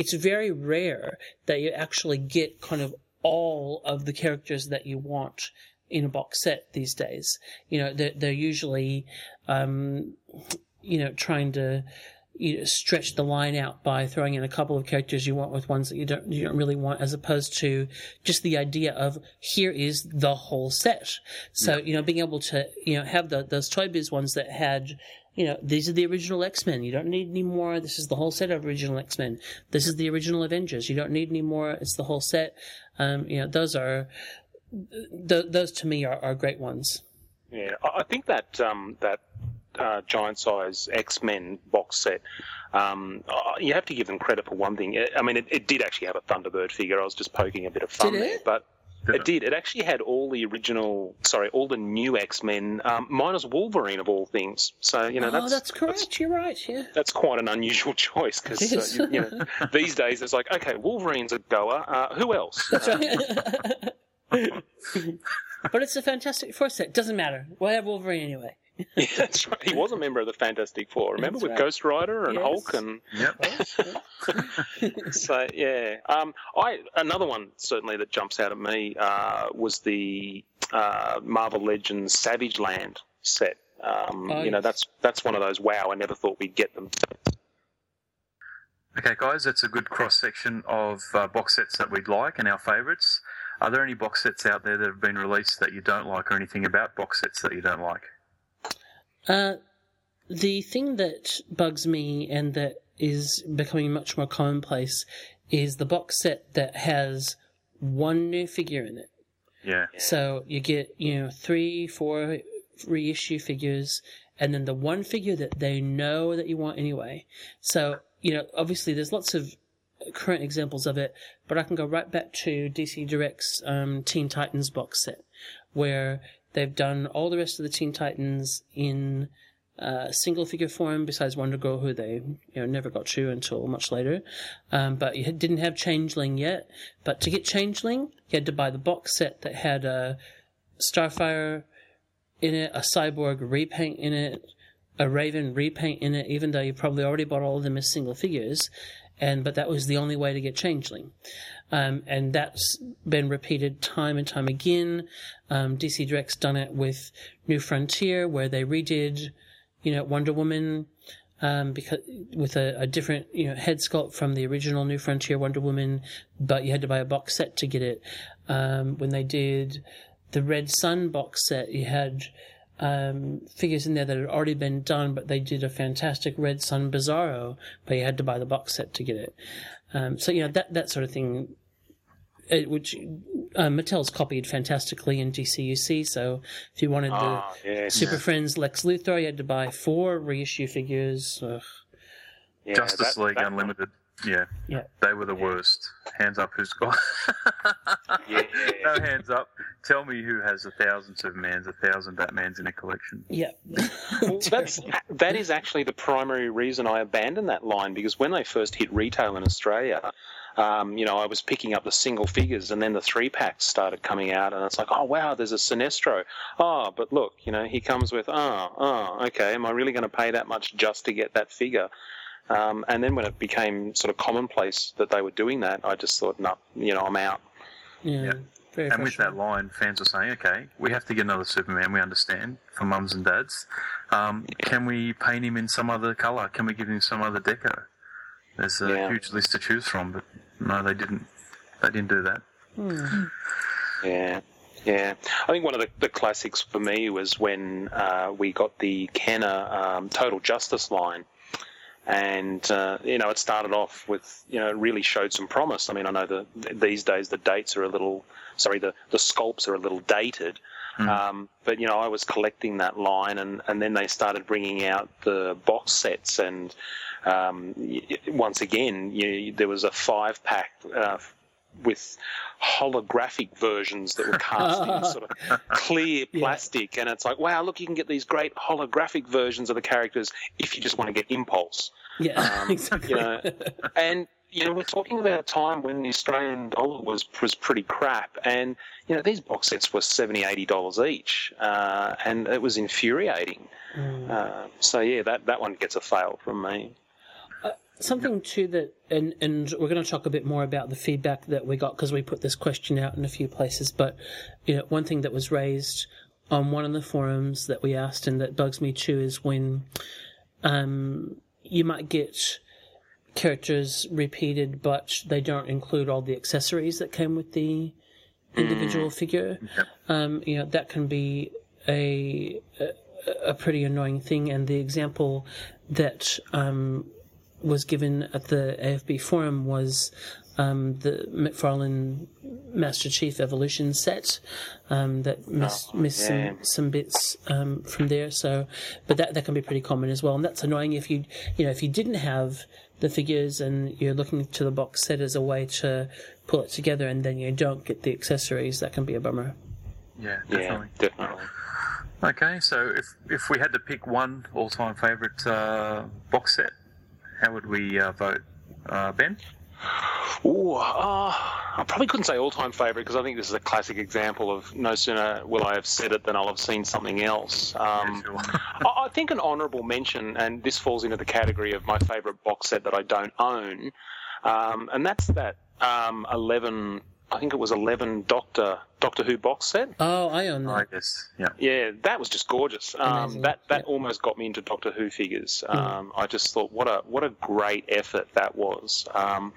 it's very rare that you actually get kind of all of the characters that you want in a box set these days. You know, they're, they're usually, um, you know, trying to you know, stretch the line out by throwing in a couple of characters you want with ones that you don't you don't really want, as opposed to just the idea of here is the whole set. So you know, being able to you know have the, those Toy Biz ones that had you know, these are the original X Men. You don't need any more. This is the whole set of original X Men. This is the original Avengers. You don't need any more. It's the whole set. Um, you know, those are th- those to me are, are great ones. Yeah, I think that um, that uh, giant size X Men box set. Um, uh, you have to give them credit for one thing. I mean, it, it did actually have a Thunderbird figure. I was just poking a bit of fun there, but it did. It actually had all the original, sorry, all the new X Men, um, minus Wolverine of all things. So you know, oh, that's that's correct. You're right. Yeah. that's quite an unusual choice because uh, you, you know these days it's like okay, Wolverine's a goer. Uh, who else? That's but it's a Fantastic Four set. Doesn't matter. We'll have Wolverine anyway. yeah, that's right. He was a member of the Fantastic Four. Remember That's with right. Ghost Rider and Yes. Hulk and Yep. so yeah. Um, I another one certainly that jumps out at me uh, was the uh, Marvel Legends Savage Land set. Um, Oh, you know, that's that's one of those. Wow, I never thought we'd get them. Okay, guys, that's a good cross section of uh, box sets that we'd like and our favourites. Are there any box sets out there that have been released that you don't like, or anything about box sets that you don't like? Uh, the thing that bugs me and that is becoming much more commonplace is the box set that has one new figure in it. Yeah. So you get, you know, three, four reissue figures, and then the one figure that they know that you want anyway. So, you know, obviously there's lots of current examples of it, but I can go right back to DC Direct's um, Teen Titans box set, where they've done all the rest of the Teen Titans in uh, single figure form, besides Wonder Girl, who they you know never got to until much later. Um, but you didn't have Changeling yet. But to get Changeling, you had to buy the box set that had a Starfire in it, a Cyborg repaint in it, a Raven repaint in it. Even though you probably already bought all of them as single figures, and but that was the only way to get Changeling. Um, and that's been repeated time and time again. Um, DC Direct's done it with New Frontier, where they redid, you know, Wonder Woman, um, because with a, a different, you know, head sculpt from the original New Frontier Wonder Woman, but you had to buy a box set to get it. Um, when they did the Red Sun box set, you had um, figures in there that had already been done, but they did a fantastic Red Sun Bizarro, but you had to buy the box set to get it. Um, so you know that that sort of thing, which uh, Mattel's copied fantastically in DCUC. So if you wanted Ah, the yes. Super Friends Lex Luthor, you had to buy four reissue figures. Ugh. Yeah, Justice that- League that Unlimited. Yeah. Yeah. They were the worst. Hands up, who's got? Yeah, no hands up. Tell me who has a thousand Supermans, a thousand Batmans in a collection. Yeah. Well, that's that is actually the primary reason I abandoned that line because when they first hit retail in Australia, um, you know, I was picking up the single figures and then the three packs started coming out, and it's like, oh wow, there's a Sinestro. Oh, but look, you know, he comes with, oh, oh, okay, am I really going to pay that much just to get that figure? Um, and then when it became sort of commonplace that they were doing that, I just thought, no, you know, I'm out. Yeah. Very And with that line, fans are saying, okay, we have to get another Superman, we understand, for mums and dads. Um, Can we paint him in some other colour? Can we give him some other deco? There's a Yeah. huge list to choose from, but no, they didn't. They didn't do that. Yeah, yeah. I think one of the, the classics for me was when uh, we got the Kenner um, Total Justice line. And uh, you know, it started off with you know, it really showed some promise. I mean, I know that these days the dates are a little, sorry, the the sculpts are a little dated, um, but you know, I was collecting that line, and, and then they started bringing out the box sets, and um, once again, you, there was a five pack uh, with holographic versions that were cast in sort of clear plastic, and it's like, wow, look, you can get these great holographic versions of the characters if you just want to get Impulse. Yeah, Um, exactly. You know, and you know, we're talking about a time when the Australian dollar was was pretty crap, and you know, these box sets were 70 80 dollars each, uh, and it was infuriating. Uh, so yeah, that that one gets a fail from me. Something too that, and and we're going to talk a bit more about the feedback that we got because we put this question out in a few places. But you know, one thing that was raised on one of the forums that we asked and that bugs me too is when um, you might get characters repeated, but they don't include all the accessories that came with the individual figure. Um, you know, that can be a, a a pretty annoying thing. And the example that um, was given at the AFB forum was um, the McFarlane Master Chief Evolution set um, that missed, missed some, some bits um, from there. So, but that that can be pretty common as well, and that's annoying if you you know if you didn't have the figures and you're looking to the box set as a way to pull it together, and then you don't get the accessories, that can be a bummer. Yeah, Yeah, definitely. definitely. Okay, so if if we had to pick one all-time favourite uh, box set, how would we uh, vote? Uh, ben? Ooh, uh, I probably couldn't say all-time favourite because I think this is a classic example of no sooner will I have said it than I'll have seen something else. Um. I I think an honourable mention, and this falls into the category of my favourite box set that I don't own, um, and that's that um, eleven. I think it was eleven Doctor Doctor Who box set. Oh, I own that. I guess. Yeah. Yeah, that was just gorgeous. Um, that that yeah. Hmm. almost got me into Doctor Who figures. Um, I just thought what a what a great effort that was. Um,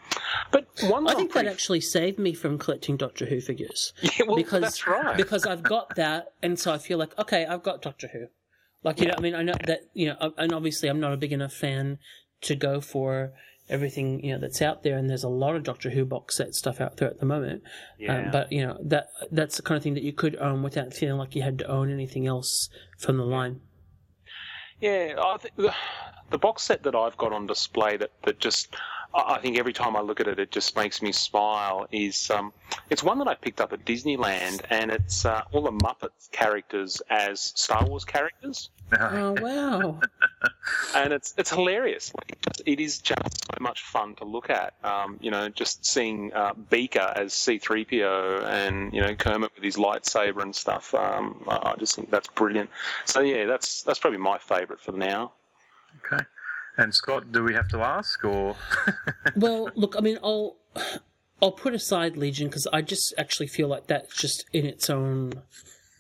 but one, I think I'm that actually saved me from collecting Doctor Who figures. Yeah, well, because that's right. because I've got that, and so I feel like okay, I've got Doctor Who. Like you know, I mean, I know that you know, and obviously I'm not a big enough fan to go for everything you know that's out there, and there's a lot of Doctor Who box set stuff out there at the moment. Yeah. Um, but you know that that's the kind of thing that you could own without feeling like you had to own anything else from the line. Yeah, I think the, the box set that I've got on display that, that just I I think every time I look at it, it just makes me smile. Is um, it's one that I picked up at Disneyland, and it's uh, all the Muppets characters as Star Wars characters, Oh wow! and it's it's hilarious. It is just so much fun to look at. Um, you know, just seeing uh, Beaker as C-3PO, and you know Kermit with his lightsaber and stuff. Um, I I just think that's brilliant. So yeah, that's that's probably my favourite for now. Okay. And Scott, do we have to ask or? well, look, I mean, I'll I'll put aside Legion because I just actually feel like that's just in its own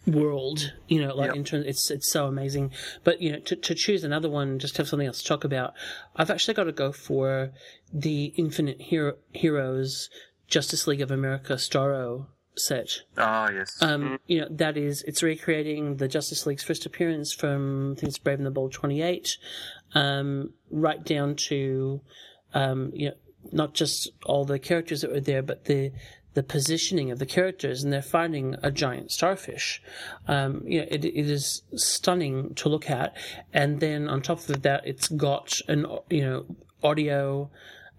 world. You know, like Yep. in terms, it's it's so amazing. But you know, to to choose another one, just have something else to talk about. I've actually got to go for the Infinite Hero, Heroes Justice League of America Starro set. Ah, yes. Um, you know, that is, it's recreating the Justice League's first appearance from, I think it's Brave and the Bold 28, um, right down to, um, you know, not just all the characters that were there, but the, the positioning of the characters, and they're finding a giant starfish. Um, you know, it, it is stunning to look at. And then on top of that, it's got an, you know, audio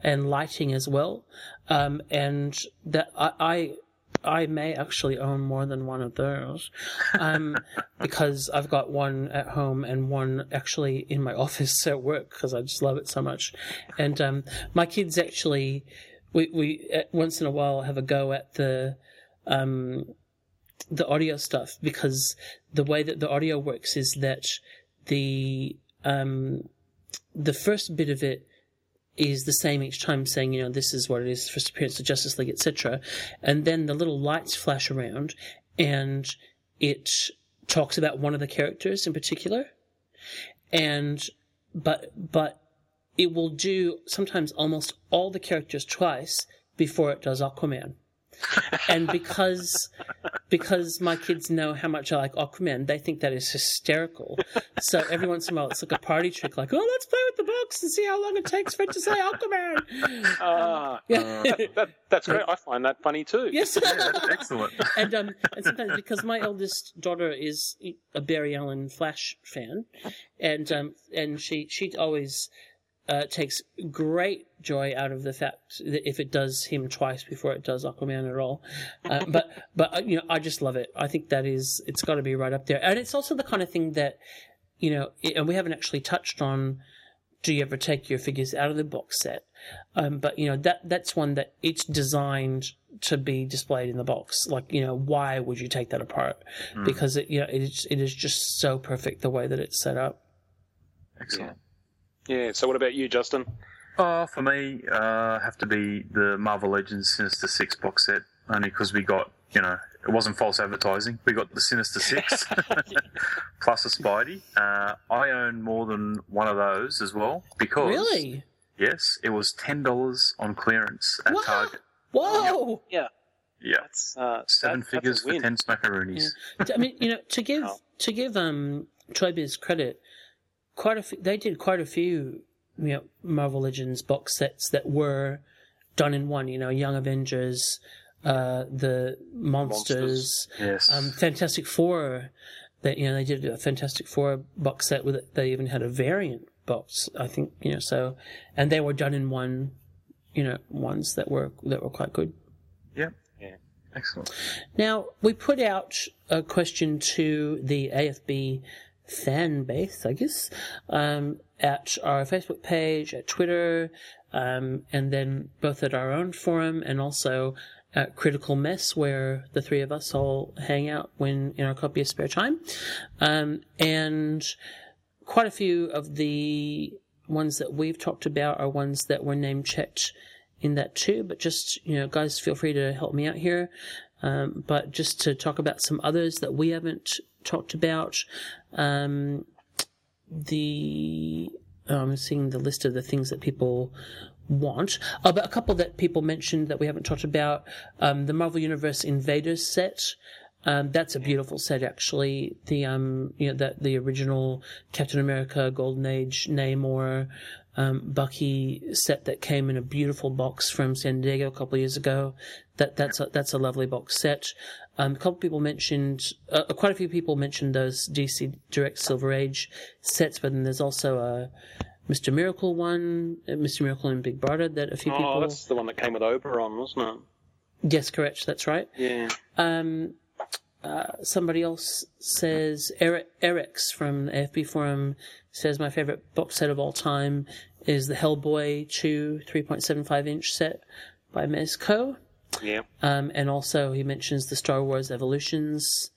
and lighting as well. Um, and that I, I I may actually own more than one of those, um, because I've got one at home and one actually in my office at work because I just love it so much. And um, my kids actually, we we uh, once in a while have a go at the um, the audio stuff because the way that the audio works is that the um, the first bit of it is the same each time, saying, you know, this is what it is, first appearance of Justice League, etc. And then the little lights flash around, and it talks about one of the characters in particular, and but but it will do sometimes almost all the characters twice before it does Aquaman. And because because my kids know how much I like Aquaman, they think that is hysterical. So every once in a while, it's like a party trick, like, "Oh, let's play with the box and see how long it takes for it to say Aquaman." Ah, Yeah. that, that's great. I find that funny too. Yes, Excellent. and um, and sometimes because my eldest daughter is a Barry Allen Flash fan, and um, and she she always uh, takes great joy out of the fact that if it does him twice before it does Aquaman at all. Uh, but but uh, you know I just love it. I think that is it's got to be right up there, and it's also the kind of thing that you know, it, and we haven't actually touched on. Do you ever take your figures out of the box set? Um, but you know that that's one that it's designed to be displayed in the box. Like you know, why would you take that apart? Mm. Because it you know it is it is just so perfect the way that it's set up. Excellent. Yeah. So what about you, Justin? Oh, for me, uh, have to be the Marvel Legends Sinister Six box set, only because we got, you know, it wasn't false advertising. We got the Sinister Six plus a Spidey. Uh, I own more than one of those as well because Really? yes, it was ten dollars on clearance at Wow. Target. Whoa! Yeah. Yeah, That's uh, seven that- figures that's for ten smackaroonies. I mean, you know, to give Oh. to give um Toy Biz credit, quite a few, they did quite a few you know Marvel Legends box sets that were done in one. You know, Young Avengers, uh, the Monsters, Yes, um, Fantastic Four. That you know they did a Fantastic Four box set with it. They even had a variant box, I think. You know, so and they were done in one. You know, ones that were that were quite good. yeah, Yeah. excellent. Now, we put out a question to the AFB fan base, I guess, um, at our Facebook page, at Twitter, um, and then both at our own forum and also at Critical Mess, where the three of us all hang out when in our copious spare time. Um, and quite a few of the ones that we've talked about are ones that were name checked in that too. But just, you know, guys, feel free to help me out here. Um, but just to talk about some others that we haven't talked about, um, the oh, I'm seeing the list of the things that people want. Oh, but a couple that people mentioned that we haven't talked about. Um, the Marvel Universe Invaders set. Um, that's a beautiful set, actually. The um, you know, the the original Captain America, Golden Age, Namor, um, Bucky set that came in a beautiful box from San Diego a couple years ago. That that's a, that's a lovely box set. Um, a couple people mentioned, uh, quite a few people mentioned those DC Direct Silver Age sets, but then there's also a Mr. Miracle one, uh, Mr. Miracle and Big Barda that a few Oh, people. Oh, that's the one that came with Oberon, wasn't it? Yes, correct. That's right. Yeah. Um, uh, somebody else says Eric Eric's from the AFB forum says my favorite box set of all time is the Hellboy 2 3.75 inch set by Mezco. Yeah. Um, and also he mentions the Star Wars Evolutions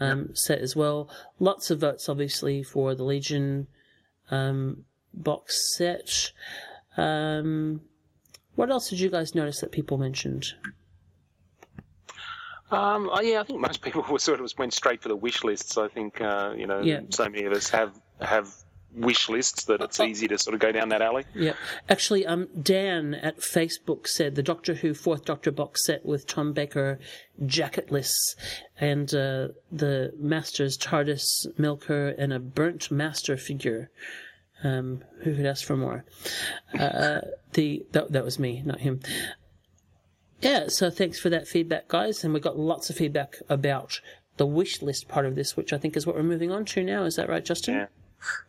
um, set as well. Lots of votes, obviously, for the Legion um, box set. Um, what else did you guys notice that people mentioned? Um, oh, yeah, I think most people were sort of went straight for the wish lists. I think uh, you know, Yeah. so many of us have have wish lists that it's easy to sort of go down that alley. Yeah, actually, um, Dan at Facebook said the Doctor Who Fourth Doctor box set with Tom Baker jacketless and uh, the Master's TARDIS Melkur and a burnt Master figure. Um, who could ask for more? Uh, the that, that was me, not him. Yeah, so thanks for that feedback, guys, and we got lots of feedback about the wish list part of this, which I think is what we're moving on to now. Is that right, Justin? Yeah.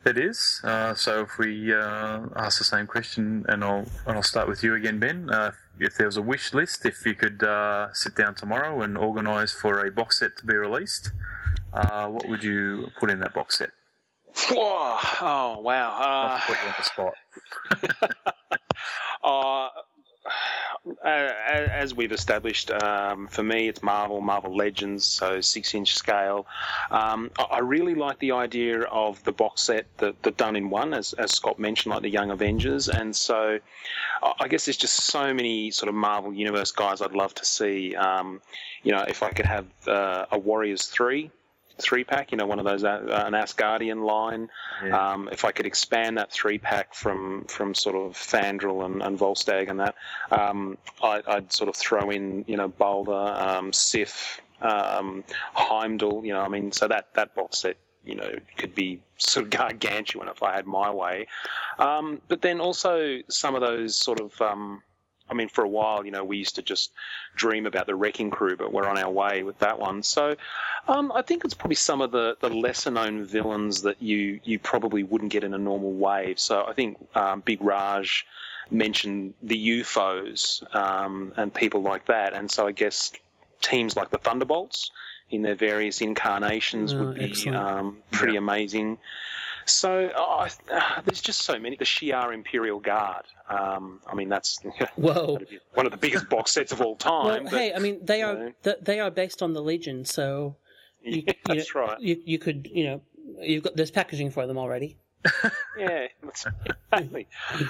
It is. Uh, so if we uh, ask the same question, and I'll and I'll start with you again, Ben. Uh, if there was a wish list, if you could uh, sit down tomorrow and organise for a box set to be released, uh, what would you put in that box set? Oh, oh wow. I'll Uh, put you on the spot. As we've established, um, for me, it's Marvel, Marvel Legends, so six-inch scale. Um, I really like the idea of the box set, the, the done in one, as, as Scott mentioned, like the Young Avengers, and so I guess there's just so many sort of Marvel Universe guys I'd love to see. Um, you know, if I could have uh, a Warriors three. Three pack, you know, one of those uh, an Asgardian line. Yeah. Um, if I could expand that three pack from from sort of Fandral and, and Volstagg and that, um, I, I'd sort of throw in you know Balder, um, Sif, um, Heimdall. You know, I mean, so that that box set you know could be sort of gargantuan if I had my way. Um, but then also some of those sort of um, I mean, for a while, you know, we used to just dream about the Wrecking Crew, but we're on our way with that one. So, um, I think it's probably some of the, the lesser known villains that you you probably wouldn't get in a normal wave. So, I think um, Big Raj mentioned the U-Foes um, and people like that, and so I guess teams like the Thunderbolts in their various incarnations Oh, would be excellent. um, pretty amazing. So uh, there's just so many. The Shi'ar Imperial Guard. Um, I mean, that's Whoa. one of the biggest box sets of all time. Well, but- hey, I mean, they are know. they are based on the Legion, so you, Yeah, you that's know, right. You you could you know you've got there's packaging for them already. yeah, exactly.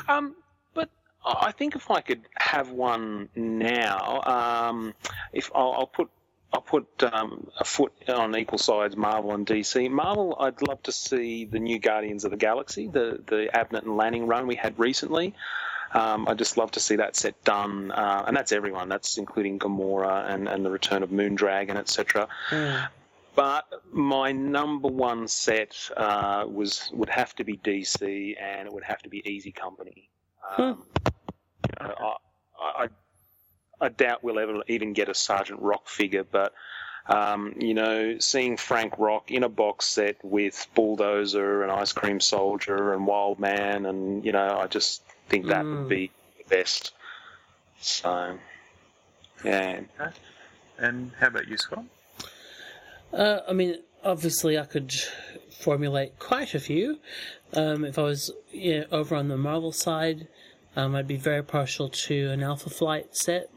Um, but I I think if I could have one now, um, if I'll, I'll put. I'll put um, a foot on equal sides, Marvel and DC. Marvel, I'd love to see the new Guardians of the Galaxy, the the Abnett and Lanning run we had recently. Um, I'd just love to see that set done, uh, and that's everyone. That's including Gamora and, and the return of Moondragon, etc. But my number one set uh, was would have to be DC, and it would have to be Easy Company. Um, know, I, I, I doubt we'll ever even get a Sergeant Rock figure, but um, you know, seeing Frank Rock in a box set with Bulldozer and Ice Cream Soldier and Wild Man, and you know, I just think that Mm. would be the best. So, yeah. And how about you, Scott? Uh, I mean, obviously, I could formulate quite a few. Um, if I was you know, over on the Marvel side, um, I'd be very partial to an Alpha Flight set.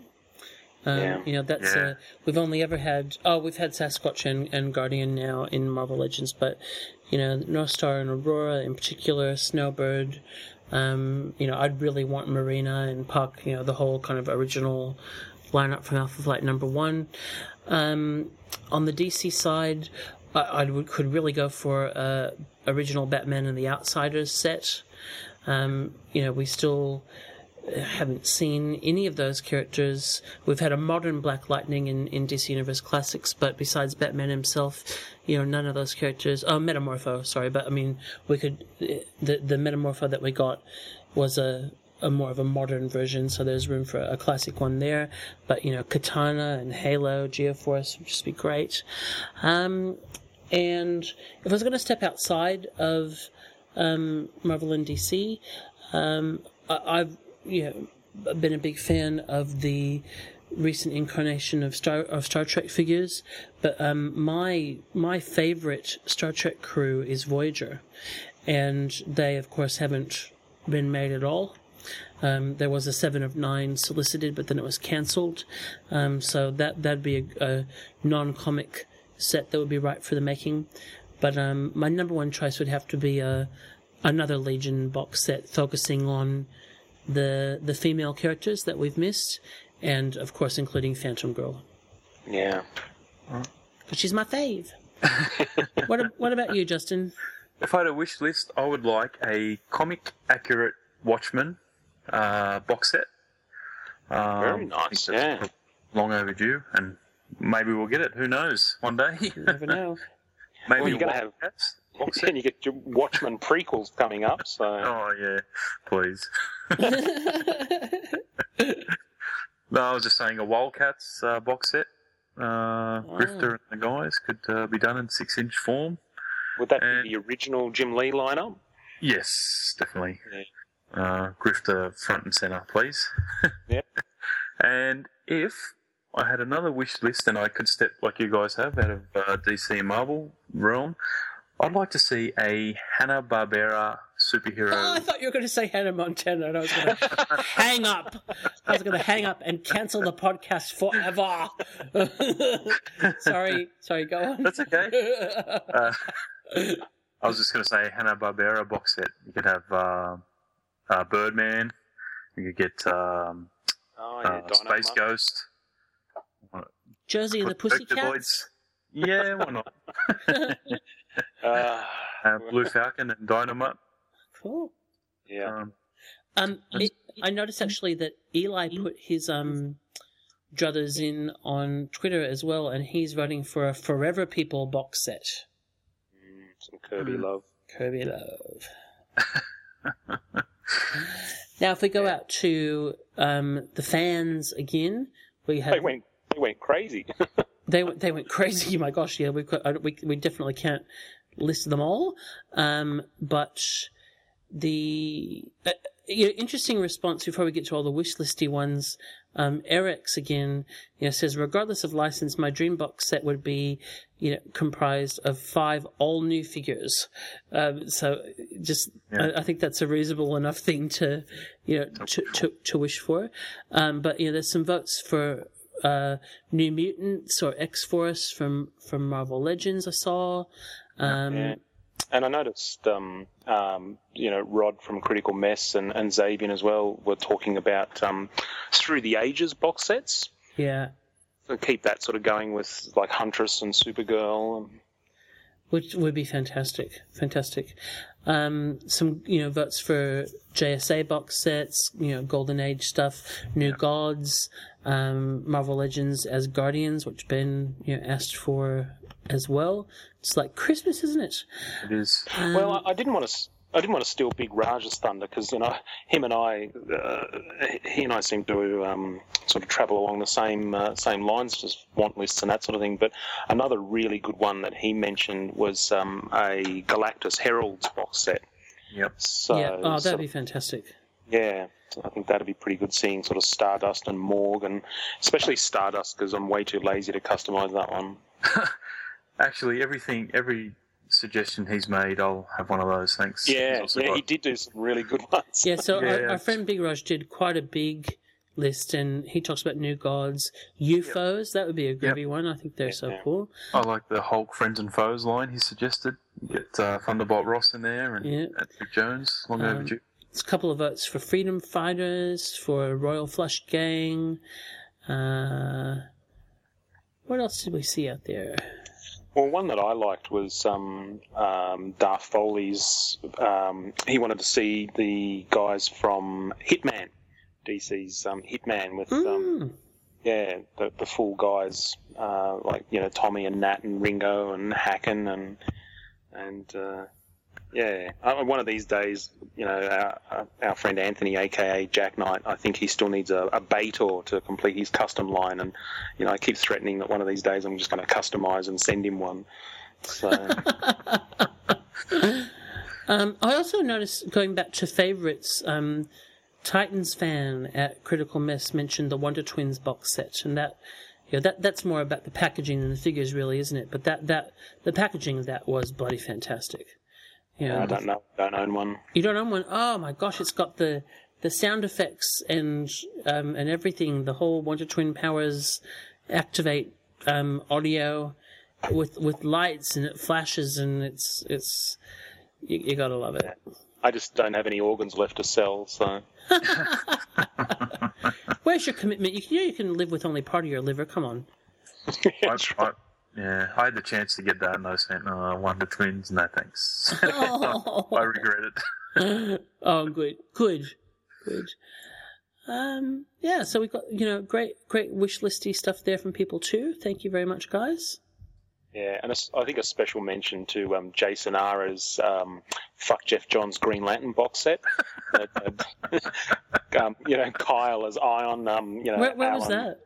Um, Yeah. You know, that's Yeah. uh, we've only ever had. Oh, we've had Sasquatch and, and Guardian now in Marvel Legends, but you know, Northstar and Aurora in particular, Snowbird. Um, you know, I'd really want Marina and Puck. You know, the whole kind of original lineup from Alpha Flight number one. Um, on the DC side, I, I would, could really go for uh, original Batman and the Outsiders set. Um, you know, we still haven't seen any of those characters. We've had a modern Black Lightning in, in DC Universe Classics, but besides Batman himself, you know, none of those characters. Oh, Metamorpho, sorry, but I mean, we could. The the Metamorpho that we got was a a more of a modern version, so there's room for a classic one there. But you know, Katana and Halo, Geoforce would just be great. Um, and if I was going to step outside of um, Marvel and DC, um, I, I've you know been a big fan of the recent incarnation of Star of Star Trek figures, but um, my my favorite Star Trek crew is Voyager, and they of course haven't been made at all. Um, there was a seven of nine solicited, but then it was cancelled. Um, so that that'd be a, a non-comic set that would be right for the making. But um, my number one choice would have to be a another Legion box set focusing on the the female characters that we've missed, and of course including Phantom Girl Yeah. because she's my fave. what what about you, Justin? If I had a wish list, I would like a comic accurate Watchmen uh, box set. Um, Very nice, yeah. Long overdue, and maybe we'll get it. Who knows? One day. You never know. maybe Well, you gotta have- Wildcats box set. And you get your Watchmen prequels coming up, so Oh yeah, please. no, I was just saying a Wildcats uh, box set. Uh, Grifter and the guys could uh, be done in six-inch form. would that And- be the original Jim Lee lineup? Yes, definitely. Uh, Grifter front and center, please. Yep. And if I had another wish list and I could step like you guys have out of uh, DC and Marvel realm, I'd like to see a Hanna Barbera superhero. Oh, I thought you were going to say Hannah Montana, and I was going to hang up. I was going to hang up and cancel the podcast forever. sorry, sorry, go on. That's okay. Uh, I was just going to say Hanna Barbera box set. You could have uh, uh, Birdman. You could get um, Oh, yeah, uh, Space Monk. Ghost. Josie and the Pussycats. Insectoids. Yeah, why not? Uh, Uh, Blue Falcon and Dynomutt. Cool. yeah. Um, Um, it, I noticed actually that Eli put his um druthers in on Twitter as well, and he's voting for a Forever People box set. Mm, some Kirby Hmm. love. Kirby love. now, if we go out to um, the fans again, we have They went. They went crazy. they went they went crazy. My gosh, yeah, we could, we we definitely can't list them all. Um, but the uh, you know, interesting response before we get to all the wish listy ones. Um, Eric's again, you know, says regardless of license, my dream box set would be, you know, comprised of five all new figures. Um, so just, I, I think that's a reasonable enough thing to, you know, to to, to wish for. Um, but you know, there's some votes for uh, New Mutants or X Force from from Marvel Legends. I saw. Um, Yeah. And I noticed, um, um, you know, Rod from Critical Mess and, and Zabian as well were talking about um, through the ages box sets. yeah. So keep that sort of going with like Huntress and Supergirl. And, which would be fantastic. Fantastic. Um, some you know votes for JSA box sets, you know Golden Age stuff, New Gods, um, Marvel Legends as Guardians, which Ben you know asked for as well. It's like Christmas, isn't it? it is. Um, well, I, I didn't want to. I didn't want to steal Big Raj's thunder because you know him and I, uh, he and I seem to um, sort of travel along the same uh, same lines, just want lists and that sort of thing. But another really good one that he mentioned was um, a Galactus Heralds box set. Yep. So yeah. Oh, that'd of- be fantastic. yeah, so I think that'd be pretty good seeing sort of Stardust and Morg, and especially Stardust because I'm way too lazy to customize that one. Actually, everything, every suggestion he's made, I'll have one of those. Thanks. Yeah, yeah, got- he did do some really good ones. Yeah. So Yeah, our, yeah. our friend Big Raj did quite a big list, and he talks about New Gods, U-Foes. That would be a groovy one. I think they're so Yeah. cool. I like the Hulk Friends and Foes line he suggested. Get uh, Thunderbolt Ross in there and Yeah. Patrick Jones, long Um, overdue. There's a couple of votes for Freedom Fighters, for Royal Flush Gang. Uh, what else did we see out there? Well, one that I liked was um, um, Darth Foley's. Um, he wanted to see the guys from Hitman, DC's um, Hitman, with um, Mm. yeah the, the full guys uh, like you know Tommy and Nat and Ringo and Hacken and and uh, yeah. Uh, one of these days, you know, our, our friend Anthony, aka Jack Knight, I think he still needs a, a Baitor to complete his custom line, and you know, I keep threatening that one of these days I'm just going to customize and send him one. So. Um, I also noticed, going back to favourites, um, Titans fan at Critical Mess mentioned the Wonder Twins box set, and that, you know, that that's more about the packaging than the figures, really, isn't it? But that that the packaging of that was bloody fantastic. You I don't know. Don't own one. You don't own one? Oh my gosh! It's got the the sound effects and um, and everything. The whole Wonder Twin powers activate um, audio with with lights and it flashes and it's it's you, you gotta love it. I just don't have any organs left to sell, so Where's your commitment? You, you know you can live with only part of your liver. Come on. That's I, yeah, I had the chance to get that and I sent uh, Wonder Twins. No thanks. Oh. I regret it. oh, good, good, good. Um, yeah, so we got you know great, great wish listy stuff there from people too. Thank you very much, guys. yeah. And a s I think a special mention to um, Jason Ara's um, "Fuck Geoff Johns" Green Lantern box set. Uh, um, you know, Kyle as Ion. Um, you know, Where, where was that?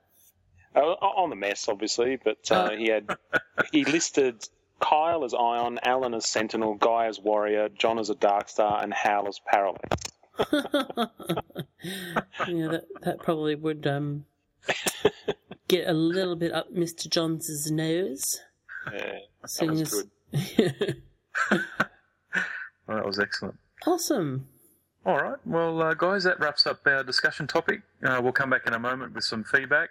Uh, on the mess, obviously, but uh, Oh. he had he listed Kyle as Ion, Alan as Sentinel, Guy as Warrior, John as a Dark Star, and Hal as Parallax. yeah, that that probably would um get a little bit up Mr. Johns' nose. Yeah, that was as- good. Well, that was excellent. awesome. All right. Well, uh, guys, that wraps up our discussion topic. Uh, we'll come back in a moment with some feedback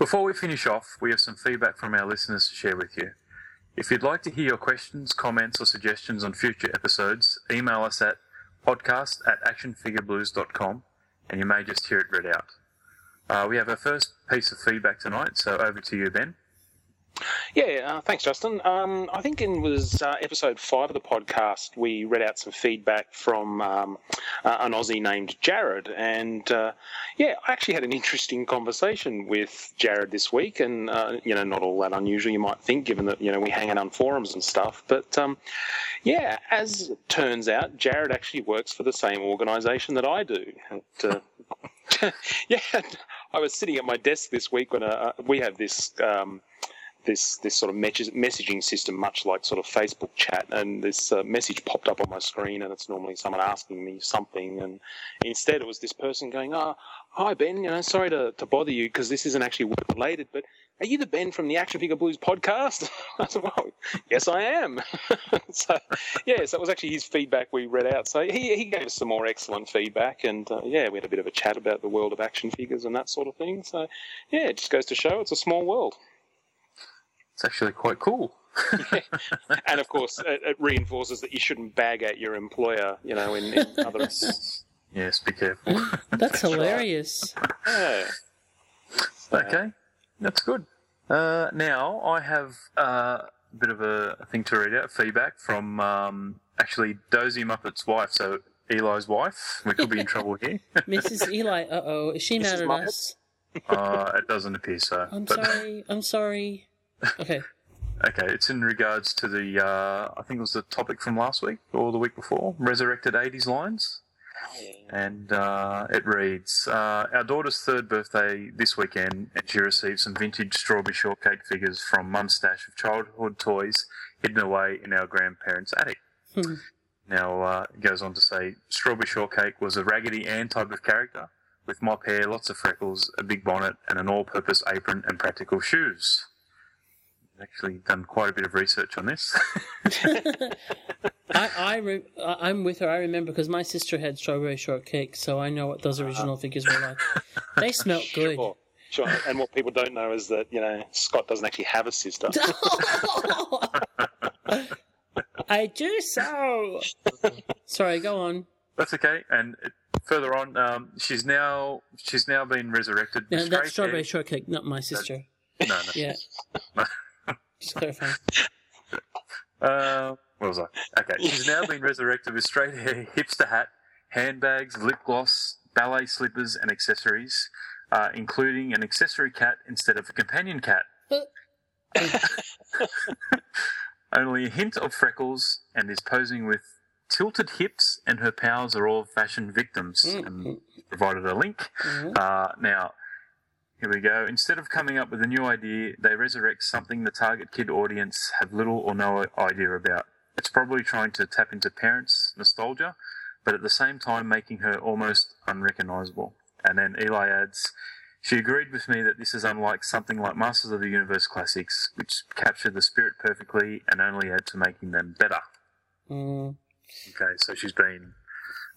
Before we finish off, we have some feedback from our listeners to share with you. If you'd like to hear your questions, comments, or suggestions on future episodes, email us at podcast at actionfigureblues.com and you may just hear it read out. Uh, we have our first piece of feedback tonight, so over to you, Ben. Yeah, uh, thanks, Justin. Um, I think in was uh, episode five of the podcast. We read out some feedback from um, uh, an Aussie named Jared, and uh, yeah, I actually had an interesting conversation with Jared this week, and uh, you know, not all that unusual, you might think, given that you know we hang out on forums and stuff. But um, yeah, as turns out, Jared actually works for the same organisation that I do. Uh, yeah, I was sitting at my desk this week when we have this. This this sort of messaging system, much like sort of Facebook chat, and this uh, message popped up on my screen, and it's normally someone asking me something, and instead it was this person going, "Oh, hi Ben, you know, sorry to, to bother you because this isn't actually work related, but are you the Ben from the Action Figure Blues podcast?" I said, "Well, yes, I am." so yeah, so it was actually his feedback we read out. So he he gave us some more excellent feedback, and uh, yeah, we had a bit of a chat about the world of action figures and that sort of thing. So yeah, it just goes to show it's a small world. It's actually quite cool. and of course, it, it reinforces that you shouldn't bag at your employer, you know, in, in other. Yes, be careful. That's hilarious. yeah. Okay, that's good. Uh, now I have uh, a bit of a, a thing to read out. Feedback from um, actually Dozy Muppet's wife, so Eli's wife. We could be in trouble here. Mrs. Eli, uh oh, is she mad at Muppet? us? uh, it doesn't appear so. I'm but- sorry. I'm sorry. Okay. Okay, it's in regards to the, uh, I think it was the topic from last week or the week before, resurrected 80s lines. And uh, it reads uh, Our daughter's third birthday this weekend, and she received some vintage strawberry shortcake figures from Mum's stash of childhood toys hidden away in our grandparents' attic. Hmm. Now, uh, it goes on to say Strawberry Shortcake was a Raggedy Ann type of character with mop hair, lots of freckles, a big bonnet, and an all purpose apron and practical shoes. Actually, done quite a bit of research on this. I, I re- I- I'm with her. I remember because my sister had strawberry shortcake, so I know what those original figures were like. They smelt good. Sure, sure. And what people don't know is that you know Scott doesn't actually have a sister. I do so. Sorry, go on. That's okay. And further on, um, she's now she's now been resurrected. No, with that's strawberry hair. shortcake, not my sister. No, no. Yeah. Just clarifying. Uh, what was I? Okay, she's now been resurrected with straight hair, hipster hat, handbags, lip gloss, ballet slippers, and accessories, uh, including an accessory cat instead of a companion cat. Only a hint of freckles, and is posing with tilted hips, and her pals are all fashion victims. And provided a link. Uh, now, here we go. Instead of coming up with a new idea, they resurrect something the target kid audience have little or no idea about. It's probably trying to tap into parents' nostalgia, but at the same time making her almost unrecognizable. And then Eli adds, she agreed with me that this is unlike something like Masters of the Universe classics, which capture the spirit perfectly and only add to making them better. Mm. Okay, so she's been,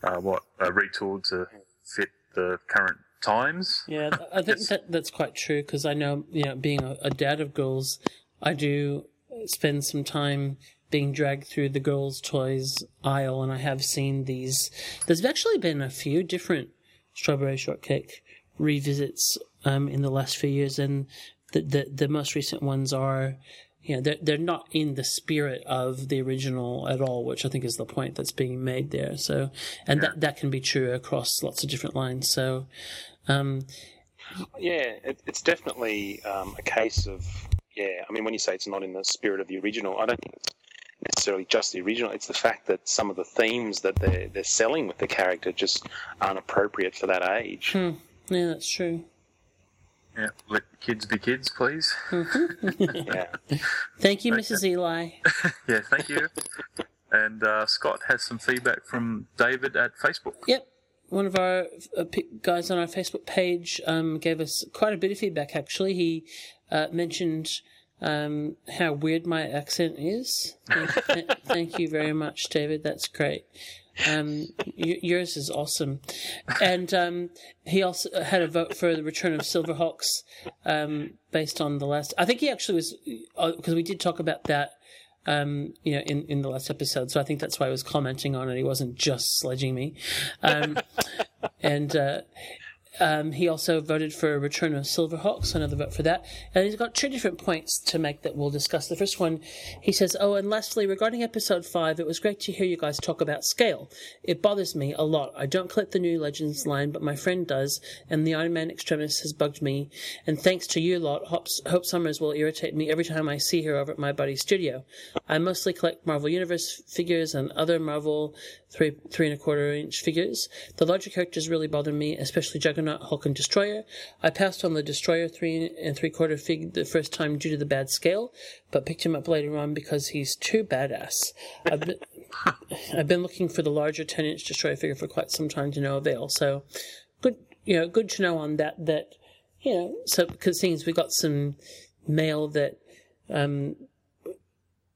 uh, what, uh, retooled to fit the current times. Yeah, I think that that's quite true because I know, you know, being a, a dad of girls, I do spend some time being dragged through the girls' toys aisle, and I have seen these. There's actually been a few different strawberry shortcake revisits um, in the last few years, and the the, the most recent ones are. You know, they're, they're not in the spirit of the original at all, which I think is the point that's being made there. So, and that, that can be true across lots of different lines. So, um, Yeah, it, it's definitely um, a case of yeah. I mean, when you say it's not in the spirit of the original, I don't think it's necessarily just the original. It's the fact that some of the themes that they're they're selling with the character just aren't appropriate for that age. Hmm. Yeah, that's true. Yeah, let kids be kids, please. yeah. Thank you, Mrs. Eli. yeah, thank you. and uh, Scott has some feedback from David at Facebook. Yep. One of our uh, guys on our Facebook page um, gave us quite a bit of feedback, actually. He uh, mentioned um, how weird my accent is. Thank, you very much, David. That's great. Um, yours is awesome. And um, he also had a vote for the return of Silverhawks um, based on the last. I think he actually was, because we did talk about that um, you know, in, in the last episode. So I think that's why he was commenting on it. He wasn't just sledging me. Um, and, uh, um, he also voted for a return of Silverhawks, another vote for that. And he's got two different points to make that we'll discuss. The first one, he says, Oh, and lastly, regarding episode five, it was great to hear you guys talk about scale. It bothers me a lot. I don't collect the new Legends line, but my friend does, and the Iron Man Extremis has bugged me. And thanks to you lot, Hope, Hope Summers will irritate me every time I see her over at my buddy's studio. I mostly collect Marvel Universe figures and other Marvel three three and a quarter inch figures. The larger characters really bother me, especially Juggernaut, Hulk, and Destroyer. I passed on the Destroyer three and three quarter fig the first time due to the bad scale, but picked him up later on because he's too badass. I've been, I've been looking for the larger ten inch Destroyer figure for quite some time to no avail. So good, you know, good to know on that. That you know, so because things we got some mail that um,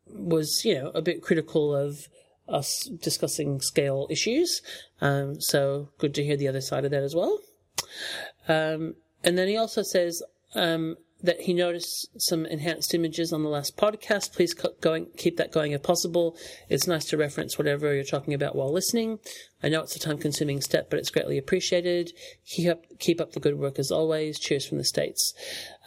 was you know a bit critical of us discussing scale issues. Um, so good to hear the other side of that as well. Um, and then he also says um, that he noticed some enhanced images on the last podcast. Please co- going, keep that going if possible. It's nice to reference whatever you're talking about while listening. I know it's a time consuming step, but it's greatly appreciated. Keep up, keep up the good work as always. Cheers from the States.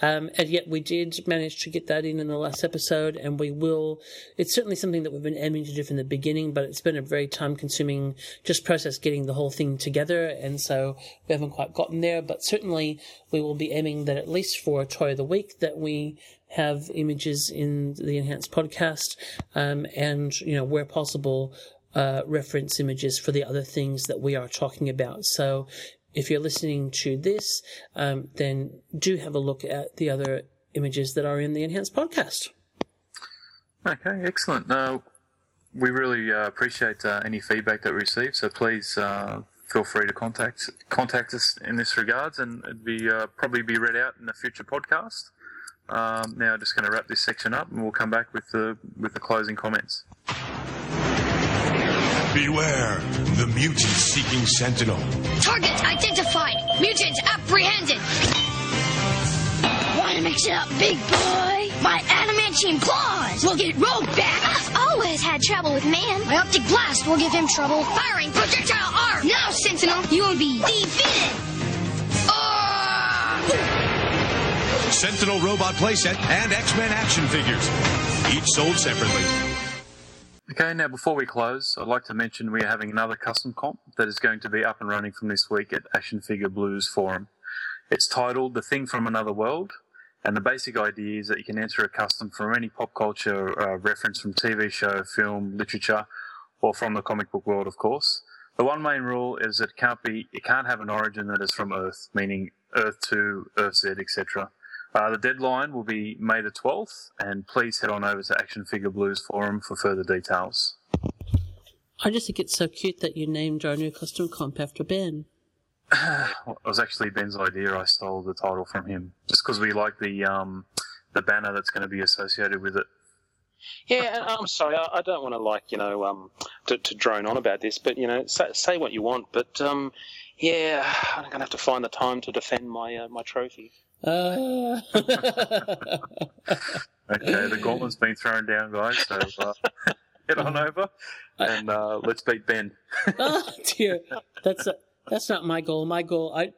Um, and yet we did manage to get that in in the last episode, and we will. It's certainly something that we've been aiming to do from the beginning, but it's been a very time consuming just process getting the whole thing together, and so we haven't quite gotten there. But certainly we will be aiming that at least for a Toy of the Week that we have images in the enhanced podcast, um, and you know where possible. Uh, reference images for the other things that we are talking about. So if you're listening to this, um, then do have a look at the other images that are in the enhanced podcast. Okay, excellent. Uh, we really uh, appreciate uh, any feedback that we receive, so please uh, feel free to contact contact us in this regards, and it'd be uh, probably be read out in a future podcast. Um, now, I'm just going to wrap this section up, and we'll come back with the with the closing comments. Beware, the mutant-seeking sentinel. Target identified. Mutant apprehended. Wanna mix it up, big boy? My adamantium claws will get Rogue back. I've always had trouble with man. My optic blast will give him trouble. Firing projectile arm. Now, Sentinel, you will be defeated. Sentinel robot playset and X-Men action figures. Each sold separately. Okay, now before we close, I'd like to mention we are having another custom comp that is going to be up and running from this week at Action Figure Blues Forum. It's titled The Thing from Another World, and the basic idea is that you can enter a custom from any pop culture uh, reference from TV show, film, literature, or from the comic book world, of course. The one main rule is that it can't be, it can't have an origin that is from Earth, meaning Earth 2, Earth Z, etc. Uh, the deadline will be May the 12th, and please head on over to Action Figure Blues Forum for further details. I just think it's so cute that you named our new custom comp after Ben. Well, it was actually Ben's idea. I stole the title from him just because we like the um, the banner that's going to be associated with it. Yeah, and I'm sorry, I, I don't want to like you know um, to, to drone on about this, but you know say, say what you want, but um, yeah, I'm going to have to find the time to defend my uh, my trophy. Uh... Okay, the gauntlet's been thrown down, guys. So uh, head on over and uh, let's beat Ben. oh dear, that's a, that's not my goal. My goal, I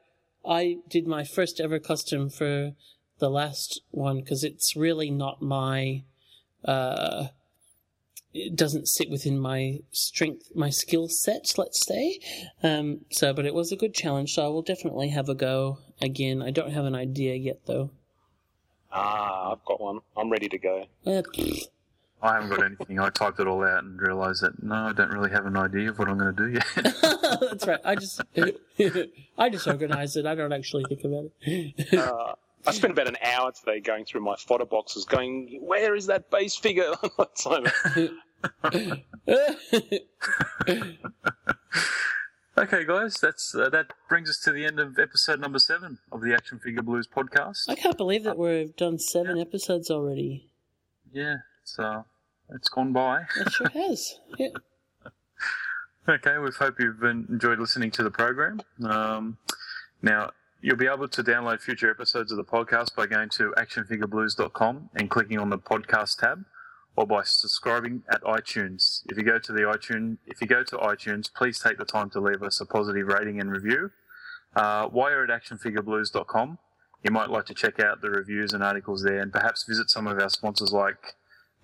I did my first ever custom for the last one because it's really not my uh it doesn't sit within my strength, my skill set, let's say. Um, so, but it was a good challenge, so I will definitely have a go again. I don't have an idea yet, though. Ah, I've got one. I'm ready to go. Uh, I haven't got anything. I typed it all out and realised that no, I don't really have an idea of what I'm going to do yet. that's right. I just, I just organize it. I don't actually think about it. Uh, I spent about an hour today going through my fodder boxes, going, "Where is that base figure?" so, okay, guys, that's uh, that brings us to the end of episode number seven of the Action Figure Blues podcast. I can't believe that we've done seven episodes already. Yeah, so it's gone by. It sure has. Yeah. Okay, we hope you've en- enjoyed listening to the program. Um, now, you'll be able to download future episodes of the podcast by going to actionfigureblues.com and clicking on the podcast tab, or by subscribing at iTunes. If you go to the iTunes, if you go to iTunes, please take the time to leave us a positive rating and review. Uh, while you're at actionfigureblues.com, you might like to check out the reviews and articles there, and perhaps visit some of our sponsors like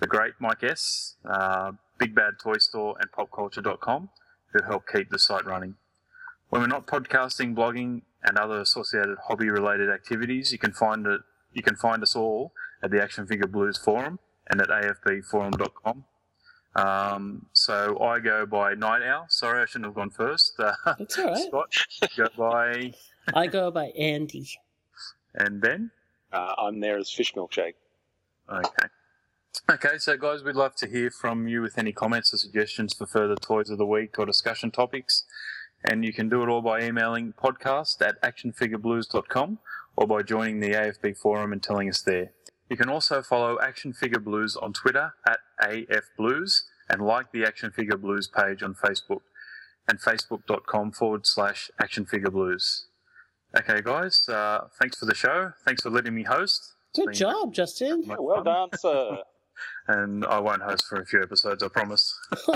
the great Mike S, uh, Big Bad Toy Store, and PopCulture.com, who help keep the site running. When we're not podcasting, blogging, and other associated hobby-related activities, you can find it. You can find us all at the Action Figure Blues forum and at afbforum.com. Um, so I go by Night Owl. Sorry, I shouldn't have gone first. Uh, That's all right. Scott, go by I go by Andy. and Ben. uh, I'm there as fish milkshake. Okay. Okay, so guys, we'd love to hear from you with any comments or suggestions for further toys of the week or discussion topics. And you can do it all by emailing podcast at actionfigureblues.com or by joining the AFB forum and telling us there. You can also follow Action Figure Blues on Twitter at AFBlues and like the Action Figure Blues page on Facebook and facebook.com forward slash Action Figure Blues. Okay, guys, uh, thanks for the show. Thanks for letting me host. Good job, Justin. much Well done, sir. and I won't host for a few episodes, I promise.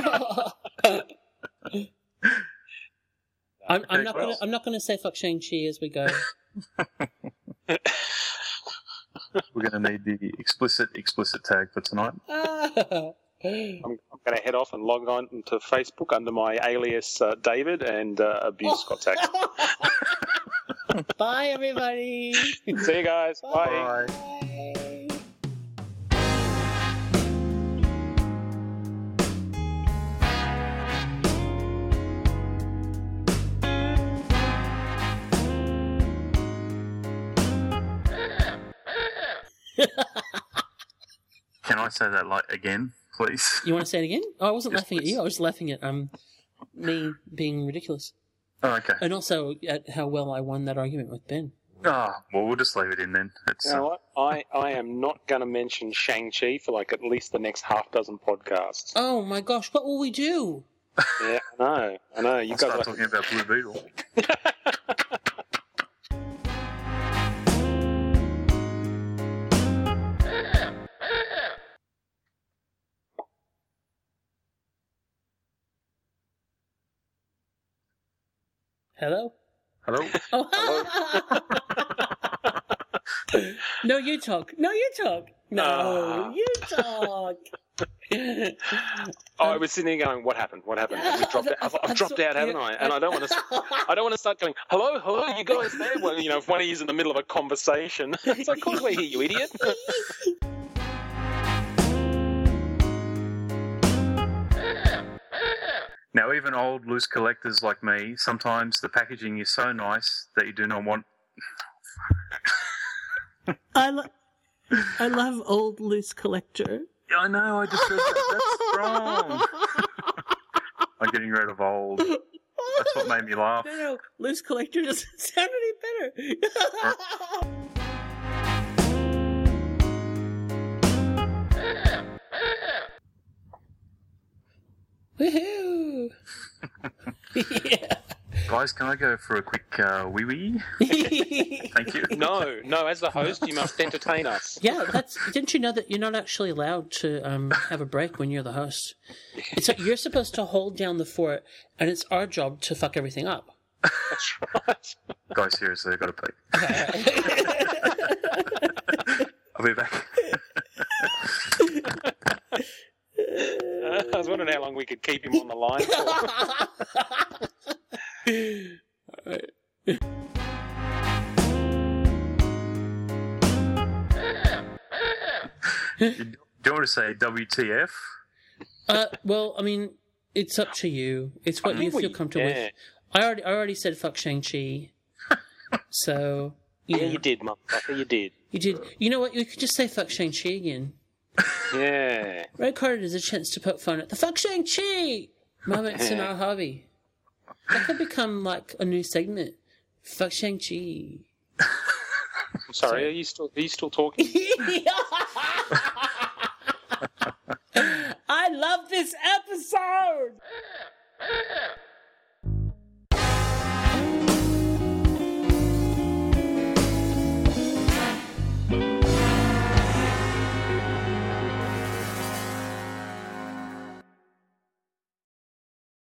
I'm, I'm Okay, not gonna. I'm not gonna say fuck Shang Chi as we go. We're going to need the explicit, explicit tag for tonight. I'm, I'm going to head off and log on to Facebook under my alias uh, David and uh, abuse Scott Saxon. Bye, everybody. See you guys. Bye. Bye. Can say that like again, please? You want to say it again? Oh, I wasn't Yes, laughing at you. I was laughing at um me being ridiculous, Oh, okay. and also at how well I won that argument with Ben. Ah, well, we'll just leave it in then. It's, You know uh, what? I, I am not going to mention Shang-Chi for like at least the next half dozen podcasts. Oh my gosh, what will we do? Yeah, I know. I know. You I'll guys start like talking about Blue Beetle. Hello. Hello? Oh. no, you talk. No, you talk. No, Ah. you talk. Oh, I was sitting there going, "What happened? What happened? Have we dropped out? I've, I've dropped out, haven't I?" And I don't want to. I don't want to start going, "Hello, hello, you guys there?" Well, you know, if one of you's in the middle of a conversation, it's like, "Of course we're here, you idiot." Now, even old loose collectors like me, sometimes the packaging is so nice that you do not want. I, lo- I love old loose collector. Yeah, I know, I just said that. That's wrong. I'm getting rid of old. That's what made me laugh. No, no, loose collector doesn't sound any better. Woohoo! yeah. Guys, can I go for a quick uh, wee wee? Thank you. No, no. As the host, you must entertain us. Yeah, that's. Didn't you know that you're not actually allowed to um, have a break when you're the host? It's you're supposed to hold down the fort, and it's our job to fuck everything up. That's right. Guys, seriously, I've got to pee. I'll be back. Don't wondering how long we could keep him on the line for. Do you want to say WTF? Uh, well, I mean, it's up to you. It's what you feel comfortable yeah. with. I already, I already said fuck Shang Chi. so you Yeah, know, you did, motherfucker. You did. you did. You know what? You could just say fuck Shang Chi again. Yeah. Red card is a chance to poke fun at the fuck Shang-Chi moments in our hobby. That could become like a new segment. Fuck Shang-Chi. I'm sorry, sorry, are you still are you still talking? I love this episode.